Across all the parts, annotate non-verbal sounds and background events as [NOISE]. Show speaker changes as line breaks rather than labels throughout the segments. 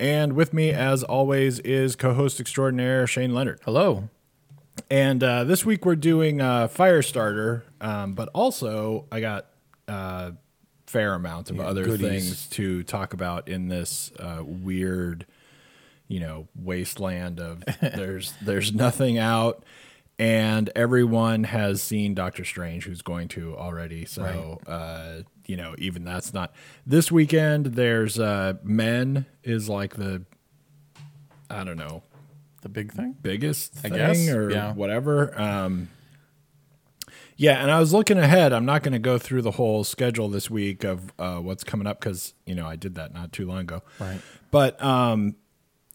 And with me, as always, is co host extraordinaire Shane Leonard.
Hello.
And uh, this week we're doing uh, Firestarter, um, but also I got a uh, fair amount of
Yeah,
other
goodies.
things to talk about in this uh, weird, you know, wasteland of [LAUGHS] there's there's nothing out, and everyone has seen Doctor Strange, who's going to already. So uh, you know, even that's not this weekend. There's uh, Men is like the I don't know
The big thing?
biggest
I
thing
guess,
or
yeah.
whatever. Um, yeah, and I was looking ahead. I'm not going to go through the whole schedule this week of uh, what's coming up because you know I did that not too long ago.
Right.
But um,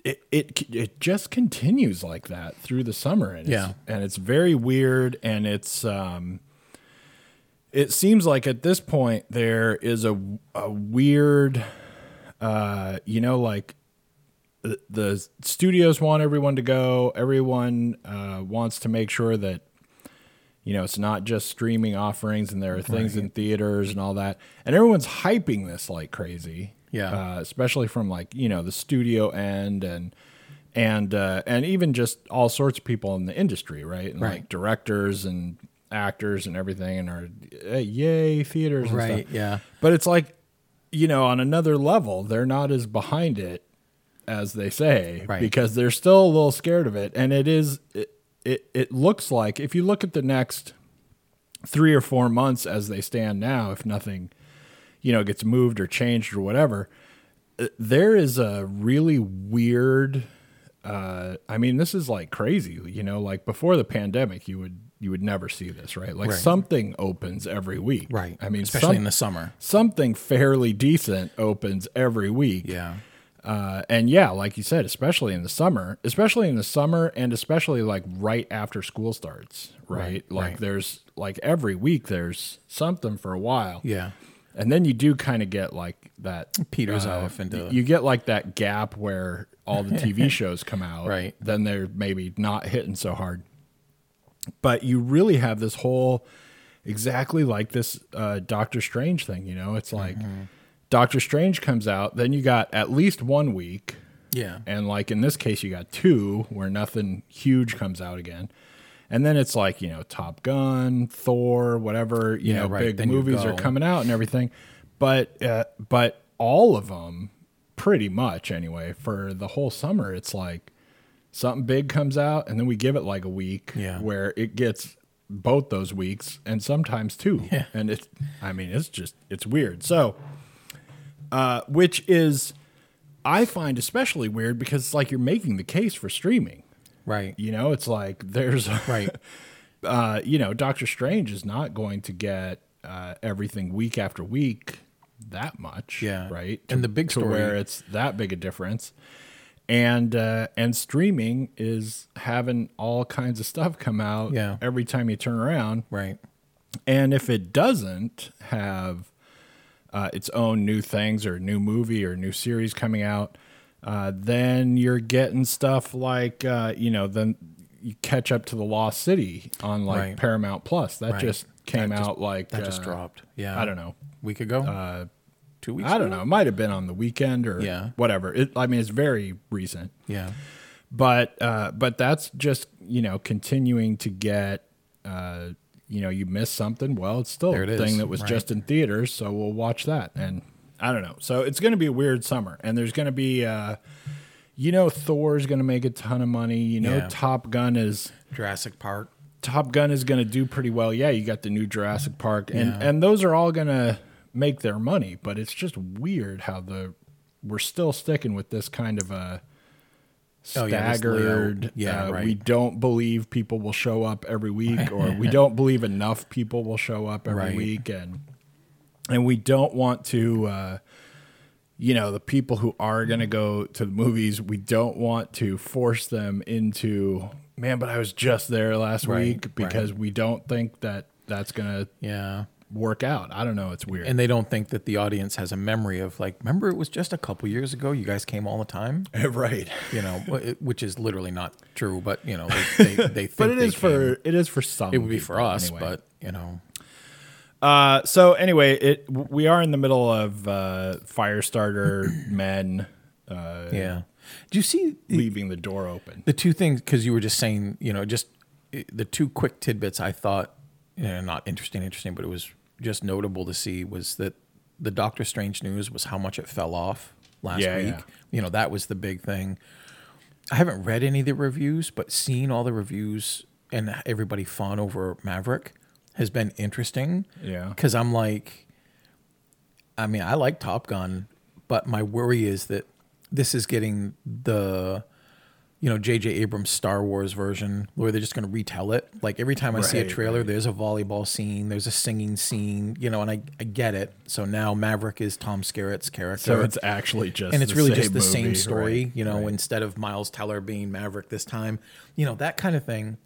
it it it just continues like that through the summer, and
Yeah.
it's, and it's very weird, and it's um, it seems like at this point there is a a weird, uh, you know, like the- the studios want everyone to go. Everyone uh, wants to make sure that you know it's not just streaming offerings and there are things in theaters and all that. And everyone's hyping this like crazy.
Yeah.
uh, especially from like you know the studio end and and uh, and even just all sorts of people in the industry, right? And like
Right.
directors and actors and everything, and are hey, yay theaters, and
Right. Yeah.
But it's like, you know, on another level, they're not as behind it as they say
Right.
because they're still a little scared of it. And it is, it, it, it looks like if you look at the next three or four months as they stand now, if nothing, you know, gets moved or changed or whatever, uh, there is a really weird. Uh, I mean, this is like crazy. You know, like before the pandemic, you would you would never see this, right? Like
Right.
something opens every week,
Right.
I mean,
especially
some-
in the summer.
something fairly decent opens every week.
Yeah.
Uh, and yeah, like you said, especially in the summer, especially in the summer, and especially like right after school starts, right?
Right,
like
right.
there's like every week there's something for a while.
Yeah.
And then you do kind of get like that
Peters
uh,
off into
you get like that gap where all the TV [LAUGHS] shows come out.
Right.
Then they're maybe not hitting so hard. But you really have this whole exactly like this uh, Doctor Strange thing, you know? It's like
Mm-hmm.
Doctor Strange comes out, then you got at least one week.
yeah.
And like in this case, you got two where nothing huge comes out again. And then it's like, you know, Top Gun, Thor, whatever, you
Yeah,
know,
right.
big
Then
movies are coming out and everything. But, uh, but all of them, pretty much anyway, for the whole summer, it's like something big comes out and then we give it like a week
Yeah.
where it gets both those weeks and sometimes two.
Yeah.
And it's, I mean, it's just, it's weird. So, uh, which is, I find especially weird because it's like you're making the case for streaming.
Right.
You know, it's like there's
Right. [LAUGHS]
uh, you know, Doctor Strange is not going to get uh, everything week after week that much.
Yeah.
Right.
And the big story-
where it's that big a difference. And uh, and streaming is having all kinds of stuff come out
Yeah.
every time you turn around.
Right.
And if it doesn't have uh, its own new things or new movie or new series coming out, uh, then you're getting stuff like uh, you know then you catch up to the Lost City on like
Right.
Paramount Plus. That
Right.
just came
That just-
out like
That just
uh,
dropped. Yeah.
I don't know.
Week ago? Two weeks
I don't
ago?
know. It might have been on the weekend or
Yeah.
whatever. It, I mean, it's very recent
Yeah.
but uh, but that's just you know continuing to get uh, you know you miss something well it's still
There
a thing
is,
that was
right.
just in theaters so we'll watch that and i don't know so it's going to be a weird summer and there's going to be uh, you know thor's going to make a ton of money you know
Yeah.
top gun is
Jurassic Park.
top gun is going to do pretty well yeah you got the new jurassic park and
Yeah.
and those are all going to make their money but it's just weird how the we're still sticking with this kind of a
Oh, yeah,
staggered.
Yeah,
uh,
right.
We don't believe people will show up every week, or we don't believe enough people will show up every
Right.
week, and and we don't want to, uh, you know, the people who are going to go to the movies, we don't want to force them into, man, but I was just there last
Right,
week because we don't think that that's going to
Yeah.
Work out. I don't know. It's weird.
And they don't think that the audience has a memory of like, remember it was just a couple years ago. You guys came all the time, [LAUGHS]
right.
you know, which is literally not true. But you know, they [LAUGHS] they, they think
But it is for it is for some.
it would be for us,
anyway.
but you know,
Uh, so anyway, it we are in the middle of uh, Firestarter [COUGHS] men uh,
yeah. Do you see
leaving the door open.
the two things? Because you were just saying, you know, just eh, the two quick tidbits I thought, you know, not interesting, interesting, but it was just notable to see was that the Doctor Strange news was how much it fell off last
Yeah,
week.
yeah.
You know, that was the big thing. I haven't read any of the reviews, but seeing all the reviews and everybody fawn over Maverick has been interesting.
Yeah.
Because I'm like, I mean, I like Top Gun, but my worry is that this is getting the, you know, J.J. Abrams Star Wars version where they're just going to retell it. Like every time I see a trailer,
right.
there's a volleyball scene, there's a singing scene, you know, and I, I get it. So now Maverick is Tom Skerritt's character
So it's actually just
and it's really just the same story,
right,
you know,
right.
instead of Miles Teller being Maverick this time, you know, that kind of thing.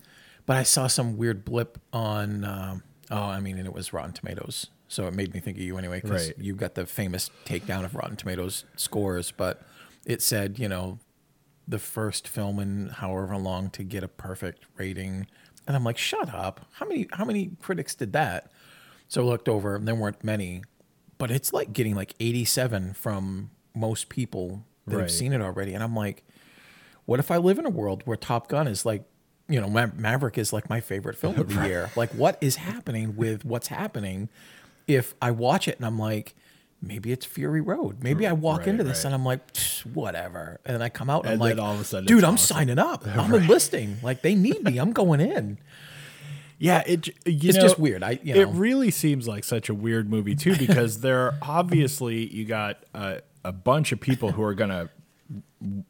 But I saw some weird blip on, um, oh, I mean, and it was Rotten Tomatoes. So it made me think of you anyway, because
Right.
you got the famous takedown of Rotten Tomatoes scores. But it said, you know, the first film in however long to get a perfect rating. And I'm like, shut up. How many how many critics did that? So I looked over, and there weren't many, but it's like getting like 87 from most people that
Right.
have seen it already. And I'm like, what if I live in a world where Top Gun is like, you know, Ma- Maverick is like my favorite film of the [LAUGHS] year? Like, what is happening with what's happening if I watch it and I'm like, maybe it's Fury Road. Maybe I walk
Right,
into this
right.
and I'm like, whatever. And then I come out and,
And
I'm like,
all of a sudden
dude, I'm
awesome.
signing up. [LAUGHS] I'm enlisting. Like, they need me. I'm going in. [LAUGHS]
Yeah, it
It's
know,
just weird. I- you
it really seems like such a weird movie too [LAUGHS] because there obviously you got a, a bunch of people who are gonna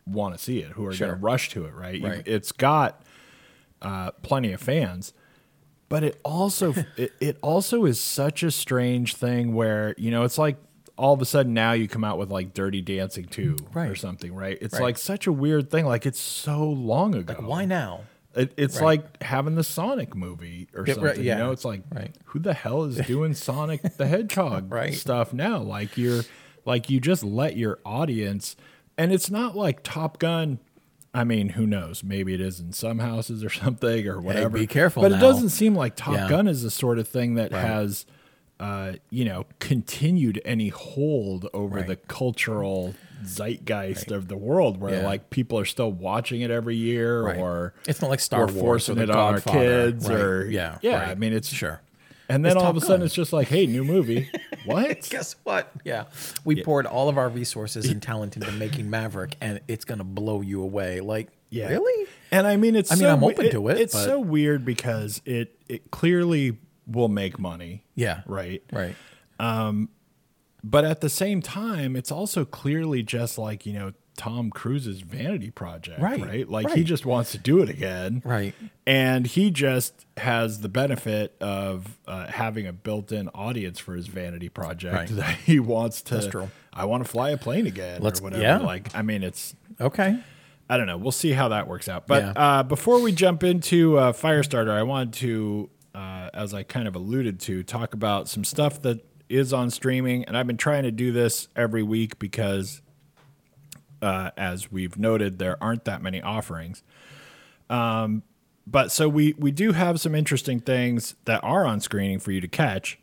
want to see it, who are
Sure.
gonna rush to it. Right? You- It's got uh, plenty of fans, but it also it, it also is such a strange thing where you know it's like all of a sudden now you come out with like Dirty Dancing 2 or something, right? It's
Right.
like such a weird thing. Like it's so long ago.
Like, why now?
It, it's
Right.
like having the Sonic movie or
Yeah,
something.
right, yeah.
You know, it's like
Right.
who the hell is doing [LAUGHS] Sonic the Hedgehog [LAUGHS]
Right.
stuff now? Like you're like you just let your audience and it's not like Top Gun. I mean, who knows? Maybe it is in some houses or [LAUGHS] something or whatever.
be careful
But
now.
it doesn't seem like Top
Yeah.
Gun is the sort of thing that has uh, you know, continued any hold over
Right.
the cultural zeitgeist of the world where
Yeah.
like people are still watching it every year
Right.
or
It's not like Star Wars
forcing
or
it
The
on our kids
Right.
or
yeah,
yeah.
right.
I mean, it's
sure.
And then
It's
all of a sudden,
Gun.
it's just like, hey, new movie. [LAUGHS] what? [LAUGHS]
Guess what? Yeah, we poured all of our resources and [LAUGHS] talent into making Maverick, and it's gonna blow you away. Like,
Yeah.
really?
And I mean, it's.
I mean,
so
I'm
we-
open to it,
It's
but-
so weird because it it clearly will make money.
Yeah.
Right.
Right.
But at the same time, it's also clearly just like you know Tom Cruise's vanity project.
Right,
Right. Like he just wants to do it again.
Right.
And he just has the benefit of uh, having a built-in audience for his vanity project
Right.
that he wants to. I want to fly a plane again
Let's-
or whatever.
yeah.
Like, I mean, it's
Okay.
I don't know. We'll see how that works out. But
Yeah.
uh, before we jump into uh, Firestarter, I wanted to, uh, as I kind of alluded to, talk about some stuff that is on streaming. And I've been trying to do this every week because, uh, as we've noted, there aren't that many offerings. Um, but so we we do have some interesting things that are on screening for you to catch.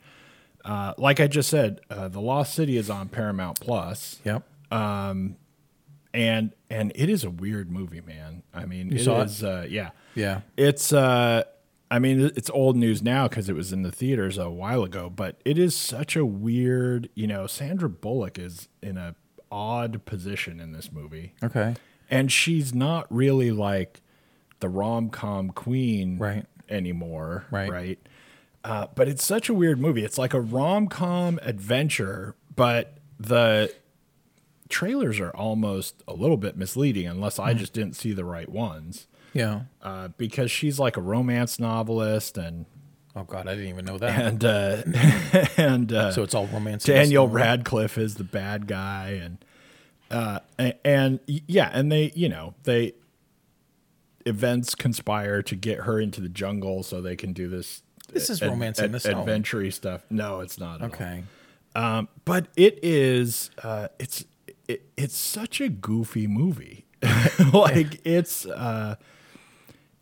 Uh, like I just said, uh, The Lost City is on Paramount Plus
Yep.
and and it is a weird movie, man. I mean, it
saw it?
is, uh, yeah,
Yeah.
It's, uh, I mean, it's old news now because it was in the theaters a while ago, but it is such a weird. You know, Sandra Bullock is in a odd position in this movie,
Okay.
and she's not really like the rom com queen
Right.
anymore,
Right.
Right. Uh, but it's such a weird movie. It's like a rom com adventure, but the trailers are almost a little bit misleading unless. I just didn't see the right ones.
Yeah.
Uh, because she's like a romance novelist and
Oh God, I didn't even know that.
and uh, [LAUGHS] and uh,
so it's all romance. in this
Daniel. Radcliffe is the bad guy and uh, a- and yeah, and they, you know, they events conspire to get her into the jungle so they can do this.
This is
ad-
romance in
ad-
the stone.
adventure stuff. No, it's not.
Okay.
Um, but it is. Uh, it's it, it's such a goofy movie. [LAUGHS] like it's uh,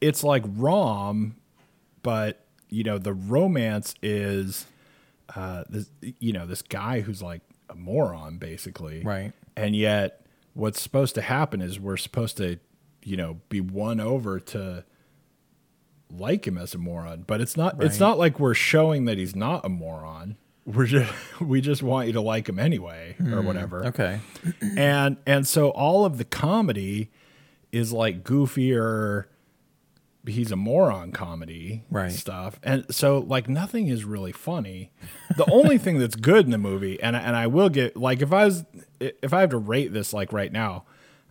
it's like rom, but you know the romance is uh, this you know this guy who's like a moron basically,
Right.
And yet, what's supposed to happen is we're supposed to you know be won over to like him as a moron, but it's not. It's not like we're showing that he's not a moron. We're just [LAUGHS] we just want you to like him anyway or whatever
Hmm. Okay.
and and so all of the comedy is like goofier he's a moron comedy
Right.
stuff and so like nothing is really funny the only thing that's good in the movie and I- and I will get like if I was if I have to rate this like right now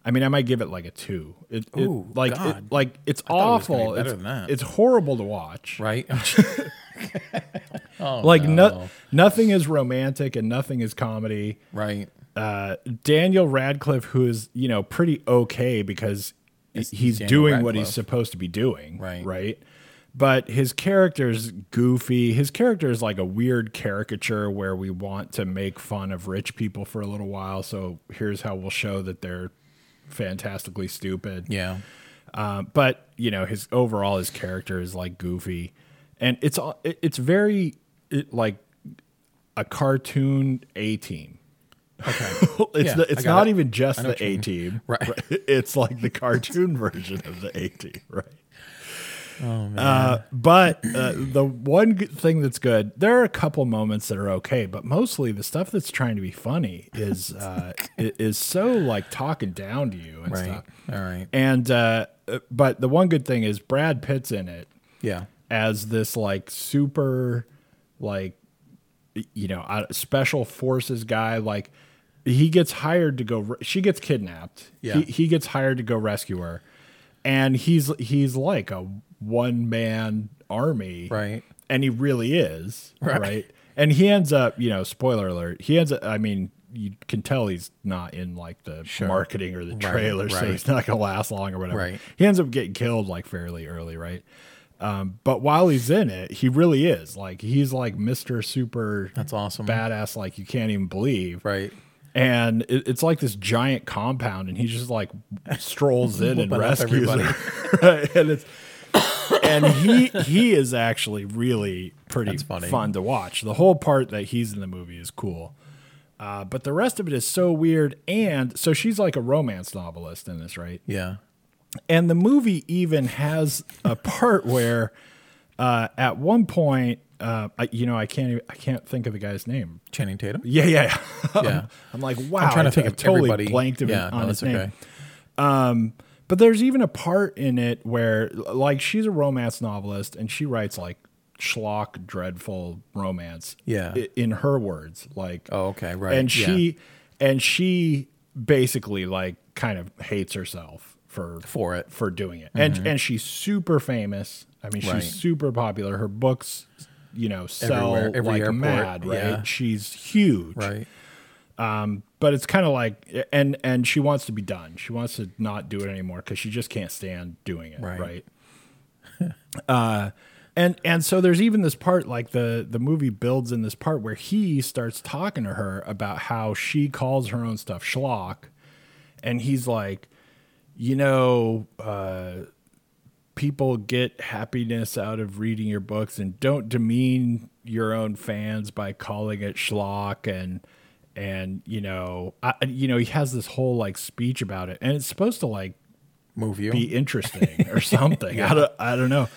I mean I might give it like a 2 it, it-
Ooh,
like it, like it's
thought it
awful
better
it's,
than that.
it's horrible to watch
Right. [LAUGHS] oh,
like
no.
no, nothing is romantic and nothing is comedy
Right.
uh, Daniel Radcliffe, who is you know pretty okay because
He's- Daniel
doing what he's supposed to be doing,
Right.
Right. But his character's goofy. His character is like a weird caricature where we want to make fun of rich people for a little while. So here's how we'll show that they're fantastically stupid.
Yeah.
Um, but you know, his overall his character is like goofy, and it's all- it, it's very it, like a cartoon A team.
Okay. [LAUGHS]
it's
Yeah,
the,
I
not
it.
even just the A team. [LAUGHS]
Right. [LAUGHS]
It's like the cartoon version of the A team, right?
Oh man.
Uh, but uh, the one thing that's good, there are a couple moments that are okay, but mostly the stuff that's trying to be funny is uh, is so like talking down to you and
right.
stuff.
All right.
And uh, uh, but the one good thing is Brad Pitt's in it
Yeah.
as this like super like you know uh, special forces guy like he gets hired to go she gets kidnapped
Yeah.
he, he gets hired to go rescue her and he's he's like a one man army
Right.
and he really is
Right.
right. and he ends up you know spoiler alert he ends up i mean you can tell he's not in like the
Sure.
marketing or the
Right,
trailer so
right.
he's not gonna last long or whatever
Right.
he ends up getting killed like fairly early right um, but while he's in it he really is like he's like mr super
That's awesome.
badass like you can't even believe
Right.
And it, it's like this giant compound and he just like strolls in and rescues
everybody.
her [LAUGHS] right? and it's and he he is actually really pretty fun to watch the whole part that he's in the movie is cool uh, but the rest of it is so weird and so she's like a romance novelist in this right
Yeah.
and the movie even has a part where uh, at one point uh, I, you know i can't even, i can't think of the guy's name
Channing Tatum.
yeah, yeah.
Yeah. [LAUGHS]
I'm like, wow.
I'm trying to
I
think
t-
of
totally
everybody.
blanked him
yeah.
on
No,
his
that's
name.
okay.
But there's even a part in it where, like, she's a romance novelist and she writes like schlock, dreadful romance.
Yeah.
In her words, like,
Oh, okay. Right.
and
yeah.
she, and she basically like kind of hates herself for
For it. Mm-hmm.
for doing it, and and she's super famous. I mean, she's
Right.
super popular. Her books, you know, sell
Everywhere,
like
airport,
mad. Right?
yeah.
She's huge
Right.
but it's kind of like and and she wants to be done she wants to not do it anymore because she just can't stand doing it
Right.
right, [LAUGHS] uh and and so there's even this part like the the movie builds in this part where he starts talking to her about how she calls her own stuff schlock and he's like you know uh people get happiness out of reading your books and don't demean your own fans by calling it schlock and and you know I, you know he has this whole like speech about it and it's supposed to like
Move you.
be interesting or [LAUGHS] something I don't I don't know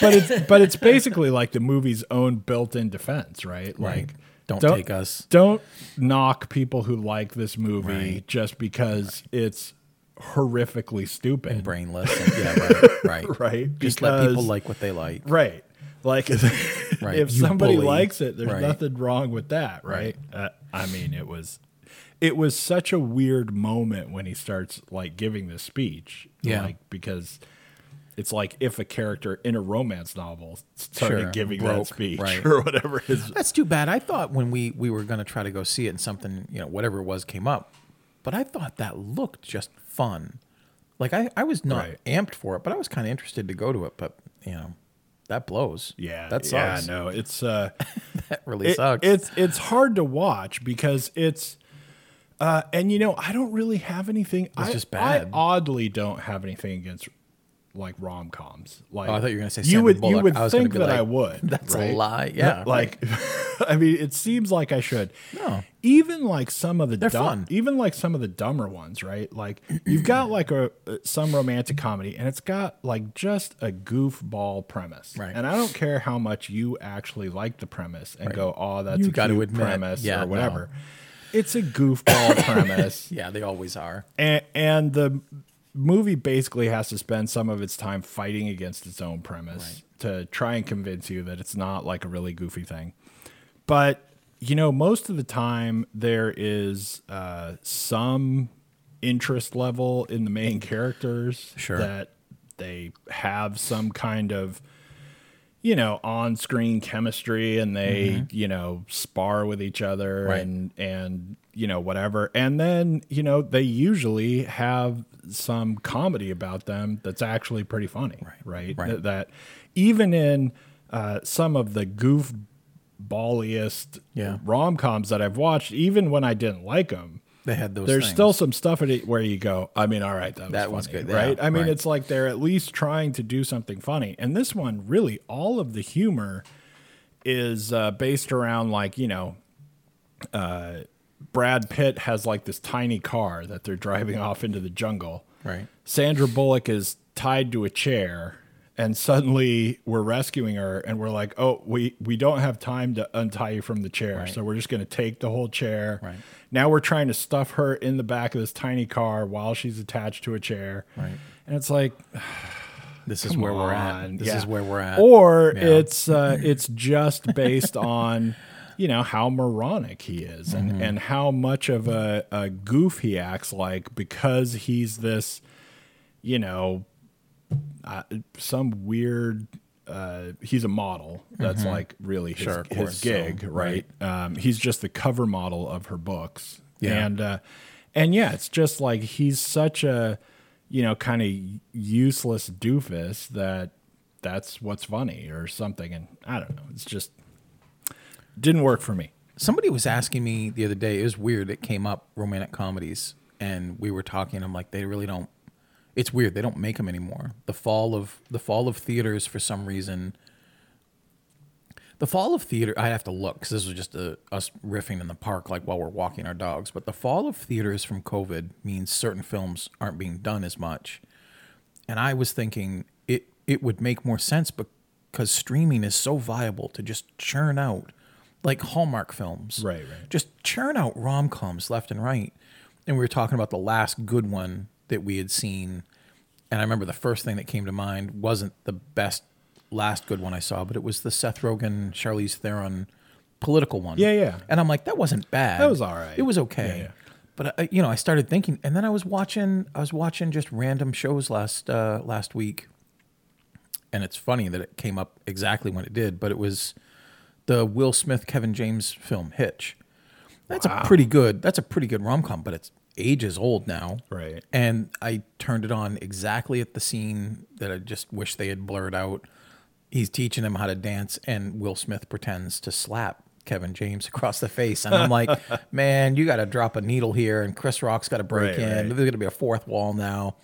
but it's but it's basically like the movie's own built-in defense right
Right.
like
Don't take us.
don't knock people who like this movie
Right.
just because it's horrifically stupid
and brainless. and- yeah. [LAUGHS] Right. Right. [LAUGHS]
right
Just let people like what they like.
Right. Like [LAUGHS] if,
Right.
if somebody
bully.
likes it, there's
Right.
nothing wrong with that, right? Uh, I mean, it was it was such a weird moment when he starts like giving this speech.
Yeah.
Like because it's like if a character in a romance novel started
Sure.
giving
Broke.
that speech
Right.
or whatever his
That's too bad. I thought when we we were going to try to go see it and something, you know, whatever it was came up, but I thought that looked just fun. Like I, I was not
Right.
amped for it, but I was kind of interested to go to it. But you know, that blows.
Yeah,
that sucks.
yeah, no, it's uh, [LAUGHS]
That really
it-
sucks.
it's it's hard to watch because it's, uh, and you know, I don't really have anything. I,
just bad.
I oddly don't have anything against like rom coms. Like
Oh, I thought you were gonna say
you would you would
I was
think that I would. [LAUGHS]
"That's a lie." Yeah, [LAUGHS]
like [LAUGHS] I mean, it seems like I should.
No.
even like some of the
They're
dumb,
fun.
even like some of the dumber ones, right? Like you've got [CLEARS THROAT] like a uh, some romantic comedy, and it's got like just a goofball premise,
Right.
And I don't care how much you actually like the premise and go, "Oh, that's
You
a
gotta admit,
premise,"
yeah,
or
no.
whatever. It's a goofball [COUGHS] premise,
yeah, they always are.
and, and the movie basically has to spend some of its time fighting against its own premise to try and convince you that it's not like a really goofy thing. But you know, most of the time there is uh, some interest level in the main characters
Sure.
that they have some kind of you know on-screen chemistry and they you know spar with each other
Mm-hmm. Right.
and and you know whatever and then you know they usually have some comedy about them that's actually pretty funny right,
Right.
That, that even in uh, some of the goof balliest
Yeah.
rom-coms that I've watched even when I didn't like them
They had those.
there's
things.
still some stuff in it where you go, I mean, all right, that was,
That was good,
right?
yeah,
I mean,
right.
it's like they're at least trying to do something funny. And this one, really, all of the humor is uh, based around like you know, uh, Brad Pitt has like this tiny car that they're driving [LAUGHS] off into the jungle.
right.
Sandra Bullock is tied to a chair and suddenly we're rescuing her and we're like, "Oh, we we don't have time to untie you from the chair.
Right.
So we're just going to take the whole chair."
Right.
Now we're trying to stuff her in the back of this tiny car while she's attached to a chair.
Right.
And it's like, [SIGHS]
This is where we're
on,
at. This
yeah.
is where we're at.
Or
Yeah.
it's uh, it's just based [LAUGHS] on you know how moronic he is and
Mm-hmm.
and how much of a, a goof he acts like because he's this you know uh, some weird uh, he's a model that's like really his,
Mm-hmm. Sure,
his gig
so,
right, Um, he's just the cover model of her books
Yeah.
and uh, and yeah it's just like he's such a you know kind of useless doofus that that's what's funny or something and i don't know it's just didn't work for me
Somebody was asking me the other day. It was weird. It came up romantic comedies, and we were talking. I'm like, they really don't. It's weird. They don't make them anymore. The fall of the fall of theaters for some reason. The fall of theater. I have to look because this was just a, us riffing in the park, like while we're walking our dogs. But the fall of theaters from COVID means certain films aren't being done as much. And I was thinking it it would make more sense because streaming is so viable to just churn out like Hallmark films.
Right, right.
Just churn out rom coms left and right. And we were talking about the last good one that we had seen. And I remember the first thing that came to mind wasn't the best last good one I saw, but it was the Seth Rogen, Charlize Theron political one.
Yeah, yeah.
And I'm like, that wasn't bad.
That was all right.
It was okay.
Yeah, yeah.
But I, you know, I started thinking, and then I was watching. I was watching just random shows last uh, last week, and it's funny that it came up exactly when it did. But it was the Will Smith Kevin James film Hitch. That's a pretty good. That's a pretty good rom com, but it's ages old now.
Right.
And I turned it on exactly at the scene that I just wish they had blurred out. He's teaching him how to dance, and Will Smith pretends to slap Kevin James [LAUGHS] across the face. And I'm like, [LAUGHS] man, you got to drop a needle here, and Chris Rock's got to break
Right,
in.
right.
There's going to be a fourth wall now.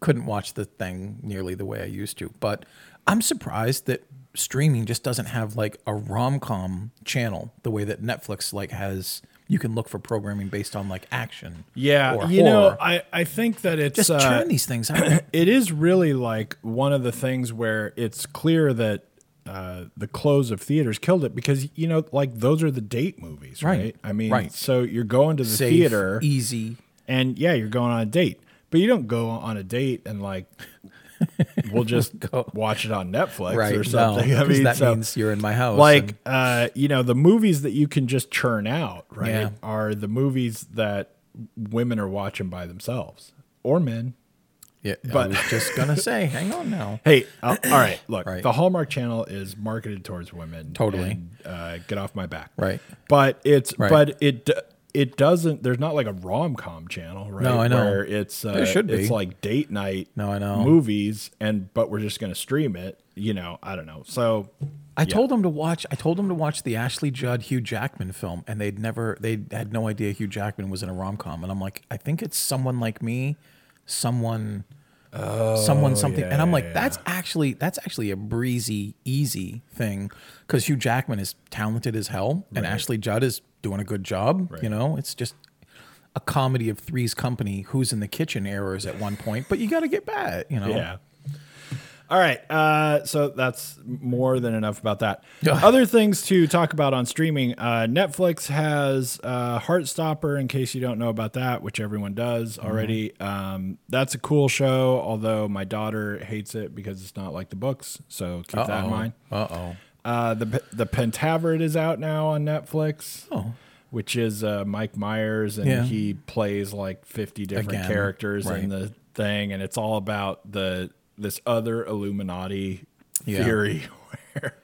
Couldn't watch the thing nearly the way I used to. But I'm surprised that streaming just doesn't have like a rom com channel the way that Netflix like has. You can look for programming based on like action.
yeah you know i i think that it's
just
uh,
churn these things [CLEARS THROAT] out.
it is really like one of the things where it's clear that uh, the close of theaters killed it because you know like those are the date movies right,
Right.
i mean
Right.
so you're going to the
Safe,
theater
easy.
and yeah you're going on a date but you don't go on a date and like we'll just [LAUGHS]
Go.
watch it on netflix
right?
or something
No,
i mean
that
so,
means you're in my house.
like
and-
uh you know the movies that you can just churn out right
Yeah.
are the movies that women are watching by themselves or men
yeah,
but-
I was just gonna say, hang on now. [LAUGHS]
Hey, uh, all right. Look,
Right.
the Hallmark Channel is marketed towards women.
Totally.
and, uh, get off my back.
Right.
But it's
Right.
but it it doesn't. There's not like a rom com channel, right?
No, I know.
Where it's uh,
There should
it's like date night.
No, I know.
movies, and but we're just gonna stream it. You know, I don't know. So
I told them to watch. I told them to watch the Ashley Judd Hugh Jackman film, and they'd never. They had no idea Hugh Jackman was in a rom com, and I'm like, I think it's someone like me, someone, someone something, and I'm like,
yeah.
that's actually that's actually a breezy, easy thing because Hugh Jackman is talented as hell, and Ashley Judd is doing a good job. You know, it's just a comedy of Three's Company, who's in the kitchen errors at one point, but you got to get back. You know,
Yeah. All right. Uh, so that's more than enough about that. Other things to talk about on streaming. Uh, Netflix has uh, Heartstopper, in case you don't know about that, which everyone does already. Um, that's a cool show, although my daughter hates it because it's not like the books. So keep that in mind.
Uh oh.
Uh, the the Pentaverate is out now on Netflix.
Oh.
Which is uh, Mike Myers, and
Yeah.
he plays like fifty different
Again,
characters
right.
in the thing, and it's all about the this other Illuminati
Yeah.
theory [LAUGHS] where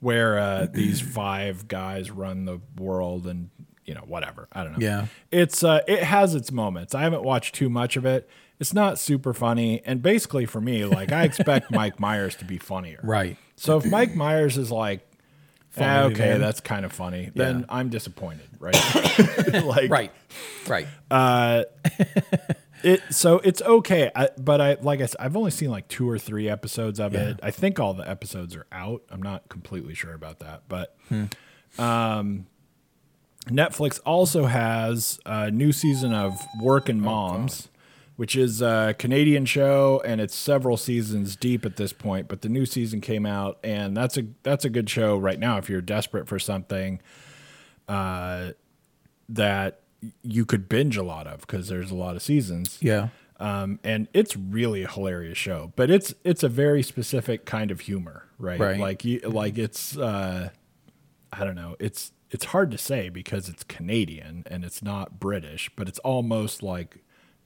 where uh, these five guys run the world, and you know whatever. I don't know.
Yeah.
it's uh, it has its moments. I haven't watched too much of it. It's not super funny, and basically for me, like I expect [LAUGHS] Mike Myers to be funnier.
Right.
So if Mike Myers is like,
Funny
"Ah, okay,
then."
that's kind of funny, then I'm disappointed, right? [LAUGHS] like,
Right. Right.
Uh, it so it's okay, I, but I like I said, I've only seen like two or three episodes of it. I think all the episodes are out. I'm not completely sure about that, but um, Netflix also has a new season of Working Moms, which is a Canadian show, and it's several seasons deep at this point. But the new season came out, and that's a that's a good show right now if you're desperate for something uh, that you could binge a lot of because there's a lot of seasons.
Yeah.
Um, and it's really a hilarious show, but it's it's a very specific kind of humor, right?
Right.
Like you, like it's uh, I don't know, it's it's hard to say because it's Canadian and it's not British, but it's almost like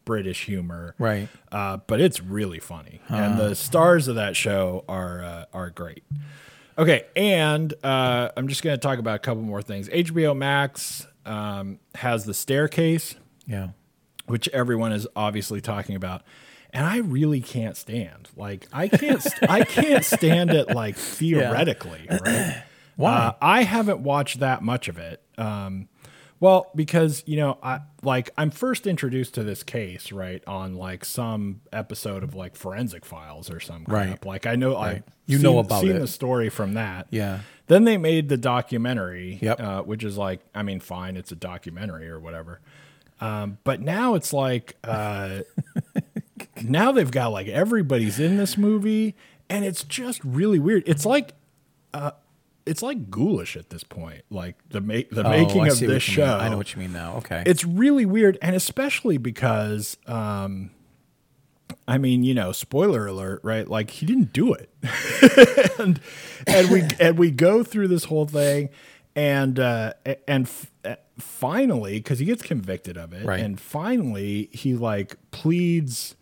British humor,
Right.
Uh, but it's really funny, and the stars of that show are uh, are great. Okay, and uh, I'm just going to talk about a couple more things. HBO Max um, has the staircase
Yeah.
which everyone is obviously talking about and i really can't stand like i can't st- i can't stand it like [LAUGHS] theoretically right
Why?
Uh, i haven't watched that much of it um well because you know i like i'm first introduced to this case right on like some episode of like forensic files or some crap
Right.
like i know i
Right. You know about
seen
it.
the story from that
Yeah.
then they made the documentary,
Yep.
uh, which is like, I mean, fine, it's a documentary or whatever. Um, but now it's like, uh, [LAUGHS] now they've got like everybody's in this movie, and it's just really weird. It's like, uh, it's like ghoulish at this point. Like the make the
Oh,
making
I
of this show.
mean. I know what you mean now. Okay.
It's really weird, and especially because, um, I mean, you know, spoiler alert, right? Like he didn't do it, [LAUGHS] and and we [LAUGHS] and we go through this whole thing, and uh, and f- uh, finally, because he gets convicted of it,
Right.
and finally he like pleads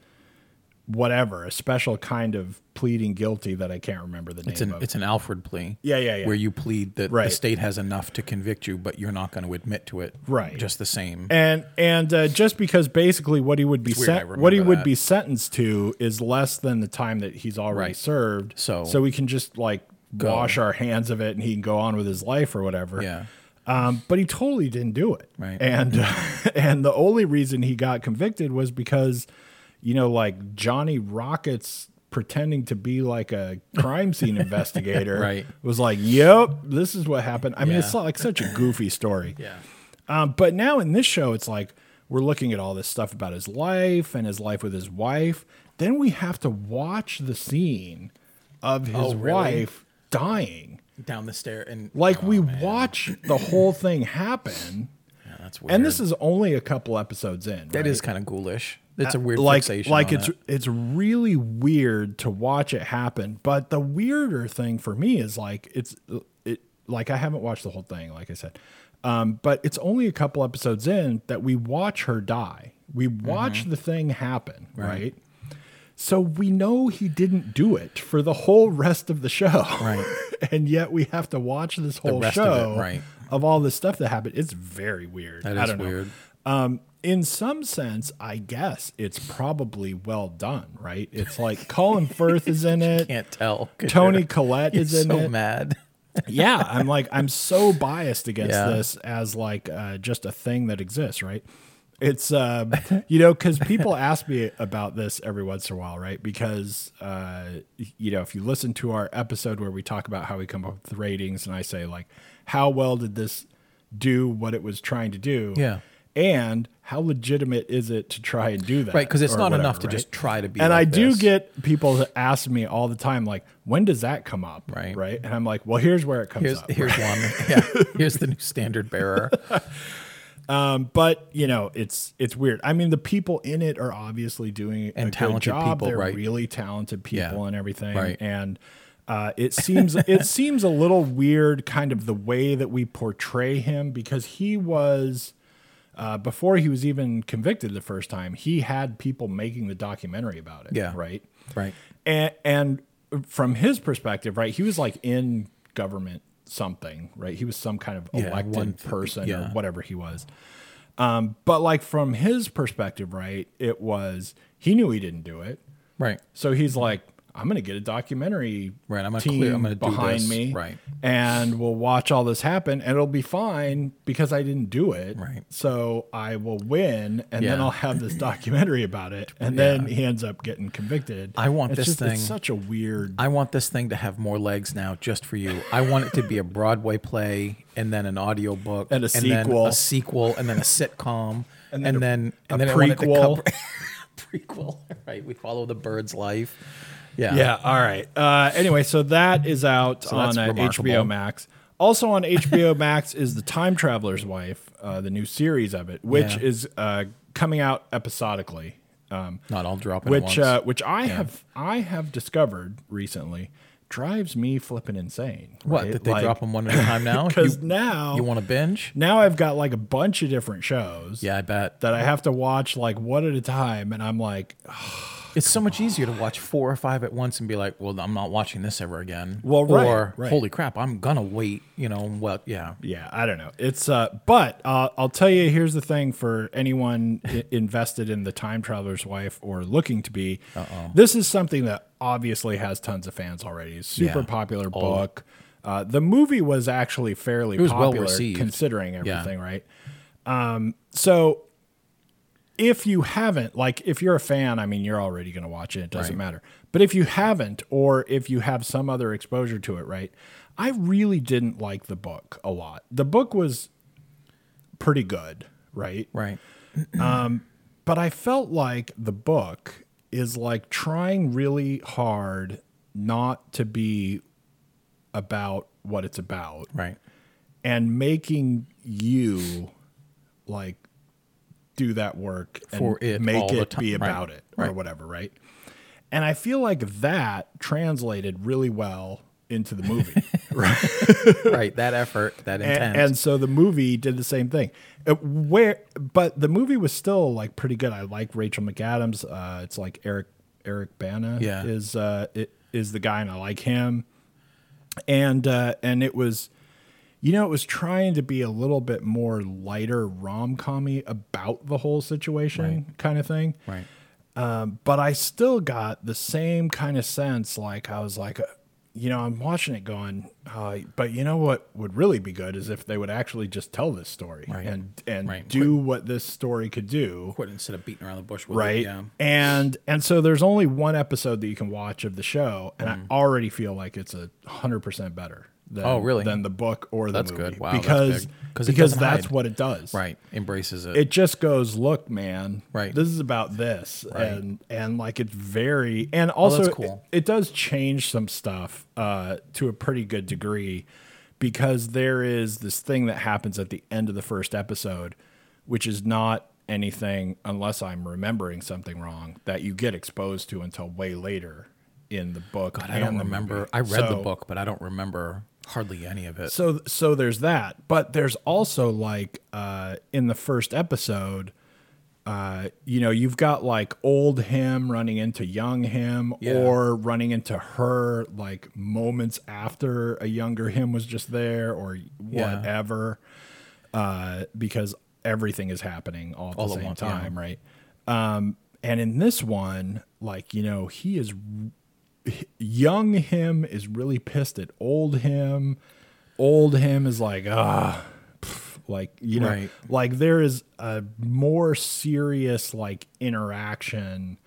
whatever a special kind of pleading guilty that I can't remember the
it's
name
an
of.
it's an Alford plea.
Yeah, yeah, yeah.
Where you plead that
Right.
the state has enough to convict you, but you're not going to admit to it.
Right.
Just the same.
and and uh, just because basically what he would be sent what he
remember
would be sentenced to is less than the time that he's already
Right.
served.
So-
so we can just like
Go.
wash our hands of it and he can go on with his life or whatever.
yeah.
Um, but he totally didn't do it.
Right.
And [LAUGHS] and the only reason he got convicted was because, you know, like Johnny Rockets pretending to be like a crime scene investigator [LAUGHS]
Right.
was like, Yep, this is what happened. I mean,
Yeah.
it's like such a goofy story. [LAUGHS]
Yeah.
Um, but now in this show, it's like we're looking at all this stuff about his life and his life with his wife. Then we have to watch the scene of his
Oh, really?
wife dying.
Down the stair and
Like
Oh,
we
man.
watch the whole thing happen, [LAUGHS]
Yeah, that's weird.
and this is only a couple episodes in.
that
right?
is kind of ghoulish. It's a weird
like
fixation.
like
on
it's
it.
it's really weird to watch it happen. But the weirder thing for me is like it's it like I haven't watched the whole thing, like I said. Um, but it's only a couple episodes in that we watch her die. We watch the thing happen, right? So we know he didn't do it for the whole rest of the show.
Right. [LAUGHS]
and yet we have to watch this whole
rest of it,
show
right.
of all this stuff that happened. It's very weird.
That
I don't know.
weird.
Um, in some sense, I guess it's probably well done, right? It's like Colin Firth is in [LAUGHS] it.
Can't tell. Toni
Collette is in
so
it.
mad. [LAUGHS]
yeah, I'm like I'm so biased against
Yeah.
this as like uh, just a thing that exists, right? It's um, you know because people [LAUGHS] ask me about this every once in a while, right? Because uh, you know if you listen to our episode where we talk about how we come up with ratings, and I say like, how well did this do what it was trying to do?
Yeah.
And how legitimate is it to try and do that?
Right, because it's not
whatever,
enough to just try to be
And
like
I do
this.
get people that ask me all the time, like, when does that come up?
Right.
Right. And I'm like, well, here's where it comes
Here's
up.
here's one. Yeah. [LAUGHS] Here's the new standard bearer. [LAUGHS]
Um, but you know, it's it's weird. I mean, the people in it are obviously doing
And
a
talented
good job.
people,
They're
right.
really talented people
Yeah.
and everything.
Right.
And uh, it seems it [LAUGHS] seems a little weird, kind of the way that we portray him, because he was uh, before he was even convicted the first time. He had people making the documentary about it.
Yeah.
Right.
Right.
and, and from his perspective, right, he was like in government something, right? He was some kind of
Yeah,
elected
one-
person or whatever he was. Um, but like from his perspective, right, it was he knew he didn't do it,
Right.
so he's like, I'm gonna get a documentary
Right, I'm gonna
team
clear- I'm gonna do
behind
this,
me,
right.
and we'll watch all this happen, and it'll be fine because I didn't do it,
Right.
So I will win, and then I'll have this documentary about it, and then he ends up getting convicted.
I want
It's
this
just,
thing-
It's such a weird.
I want this thing to have more legs now, just for you. I want it to be a Broadway play, and then an audio book,
And a
then
sequel.
a sequel, and then a sitcom, [LAUGHS] and
then
then
a-
and then,
a
I want it to
prequel.
cover- [LAUGHS] prequel. Right, we follow the bird's life. Yeah,
Yeah. All right. Uh, anyway, so that is out
that's
on uh. HBO Max. Also on HBO [LAUGHS] Max is The Time Traveler's Wife, uh, the new series of it, which
Yeah.
is uh, coming out episodically. Um,
Not all dropping
which
at once.
uh, which I have I have discovered recently drives me flipping insane.
what
right?
did they
Like,
drop them one at a time now? [LAUGHS]
Because now
you want to binge?
now I've got like a bunch of different shows
Yeah, I bet.
that I have to watch like one at a time, and I'm like, [SIGHS]
It's so much easier to watch four or five at once and be like, "Well, I'm not watching this ever again."
Well, right,
or
right.
"Holy crap, I'm gonna wait." You know what? Yeah,
Yeah, I don't know. It's uh, but uh, I'll tell you. Here's the thing for anyone invested in the Time Traveler's Wife or looking to be. This is something that obviously has tons of fans already. Super
Yeah.
popular book. Uh, the movie was actually fairly
was
popular
received.
considering
Yeah.
everything, right? Um, so if you haven't, like, if you're a fan, I mean, you're already going to watch it. It doesn't
Right.
matter. But if you haven't, or if you have some other exposure to it, right? I really didn't like the book a lot. The book was pretty good, right?
right. [CLEARS THROAT]
um, But I felt like the book is like trying really hard not to be about what it's about
Right.
and making you like do that work and
For it
make it
time,
be
right,
about it or
right.
whatever, right? And I feel like that translated really well into the movie. [LAUGHS]
right. Right, that effort, that intent.
and, and so the movie did the same thing. Uh, where, but the movie was still like pretty good. I like Rachel McAdams. Uh, it's like Eric Eric Bana
Yeah.
is uh, it, is the guy, and I like him. And uh, and it was, you know, it was trying to be a little bit more lighter rom commy about the whole situation, kind of thing.
right.
Um, but I still got the same kind of sense. Like I was like, uh, you know, I'm watching it going, uh, but you know what would really be good is if they would actually just tell this story
Right.
and and
Right.
do what this story could do,
Quit instead of beating around the bush with
right?
it. Yeah.
And and so there's only one episode that you can watch of the show, and
Mm.
I already feel like it's a hundred percent better. Than,
Oh, really?
Than the book or the
That's
movie.
good. Wow,
because
it
because that's
hide.
what it does.
Right. Embraces it.
It just goes, look, man.
Right.
This is about this,
Right.
and and like it's very, and also
that's cool.
it, it does change some stuff uh, to a pretty good degree, because there is this thing that happens at the end of the first episode, which is not anything unless I'm remembering something wrong that you get exposed to until way later in the book.
I don't remember.
movie.
I read the book, but I don't remember hardly any of it.
so so there's that, but there's also like uh, in the first episode, uh, you know, you've got like old him running into young him
Yeah.
or running into her like moments after a younger him was just there or
Yeah.
whatever. Uh, because everything is happening all at
All
the same
once, yeah.
time, right? Um, and in this one, like, you know, he is young him is really pissed at old him. Old him is like, ah, pff, like you know,
Right.
like there is a more serious like interaction.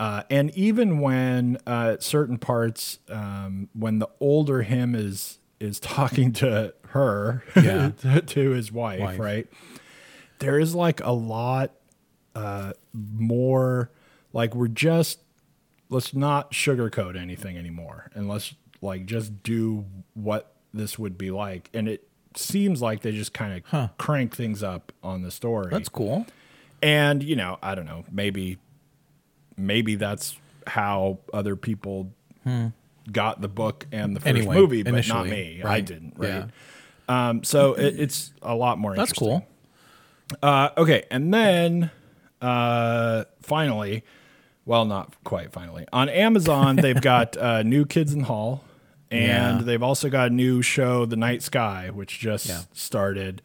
Uh, and even when uh, certain parts, um, when the older him is is [LAUGHS] talking to her,
Yeah. [LAUGHS]
to, to his wife,
Wife.
right? There is like a lot uh, more, like we're just let's not sugarcoat anything anymore and let's like just do what this would be like. And it seems like they just kind of crank things up on the story.
That's cool.
and you know i don't know maybe maybe that's how other people got the book and the first
Anyway,
movie but not me. I didn't right?
Yeah.
um so it, it's a lot more
That's cool.
uh, okay, and then uh, finally, well, not quite finally, on Amazon [LAUGHS] they've got uh, new Kids in the Hall, and
Yeah.
they've also got a new show, The Night Sky, which just
Yeah.
started,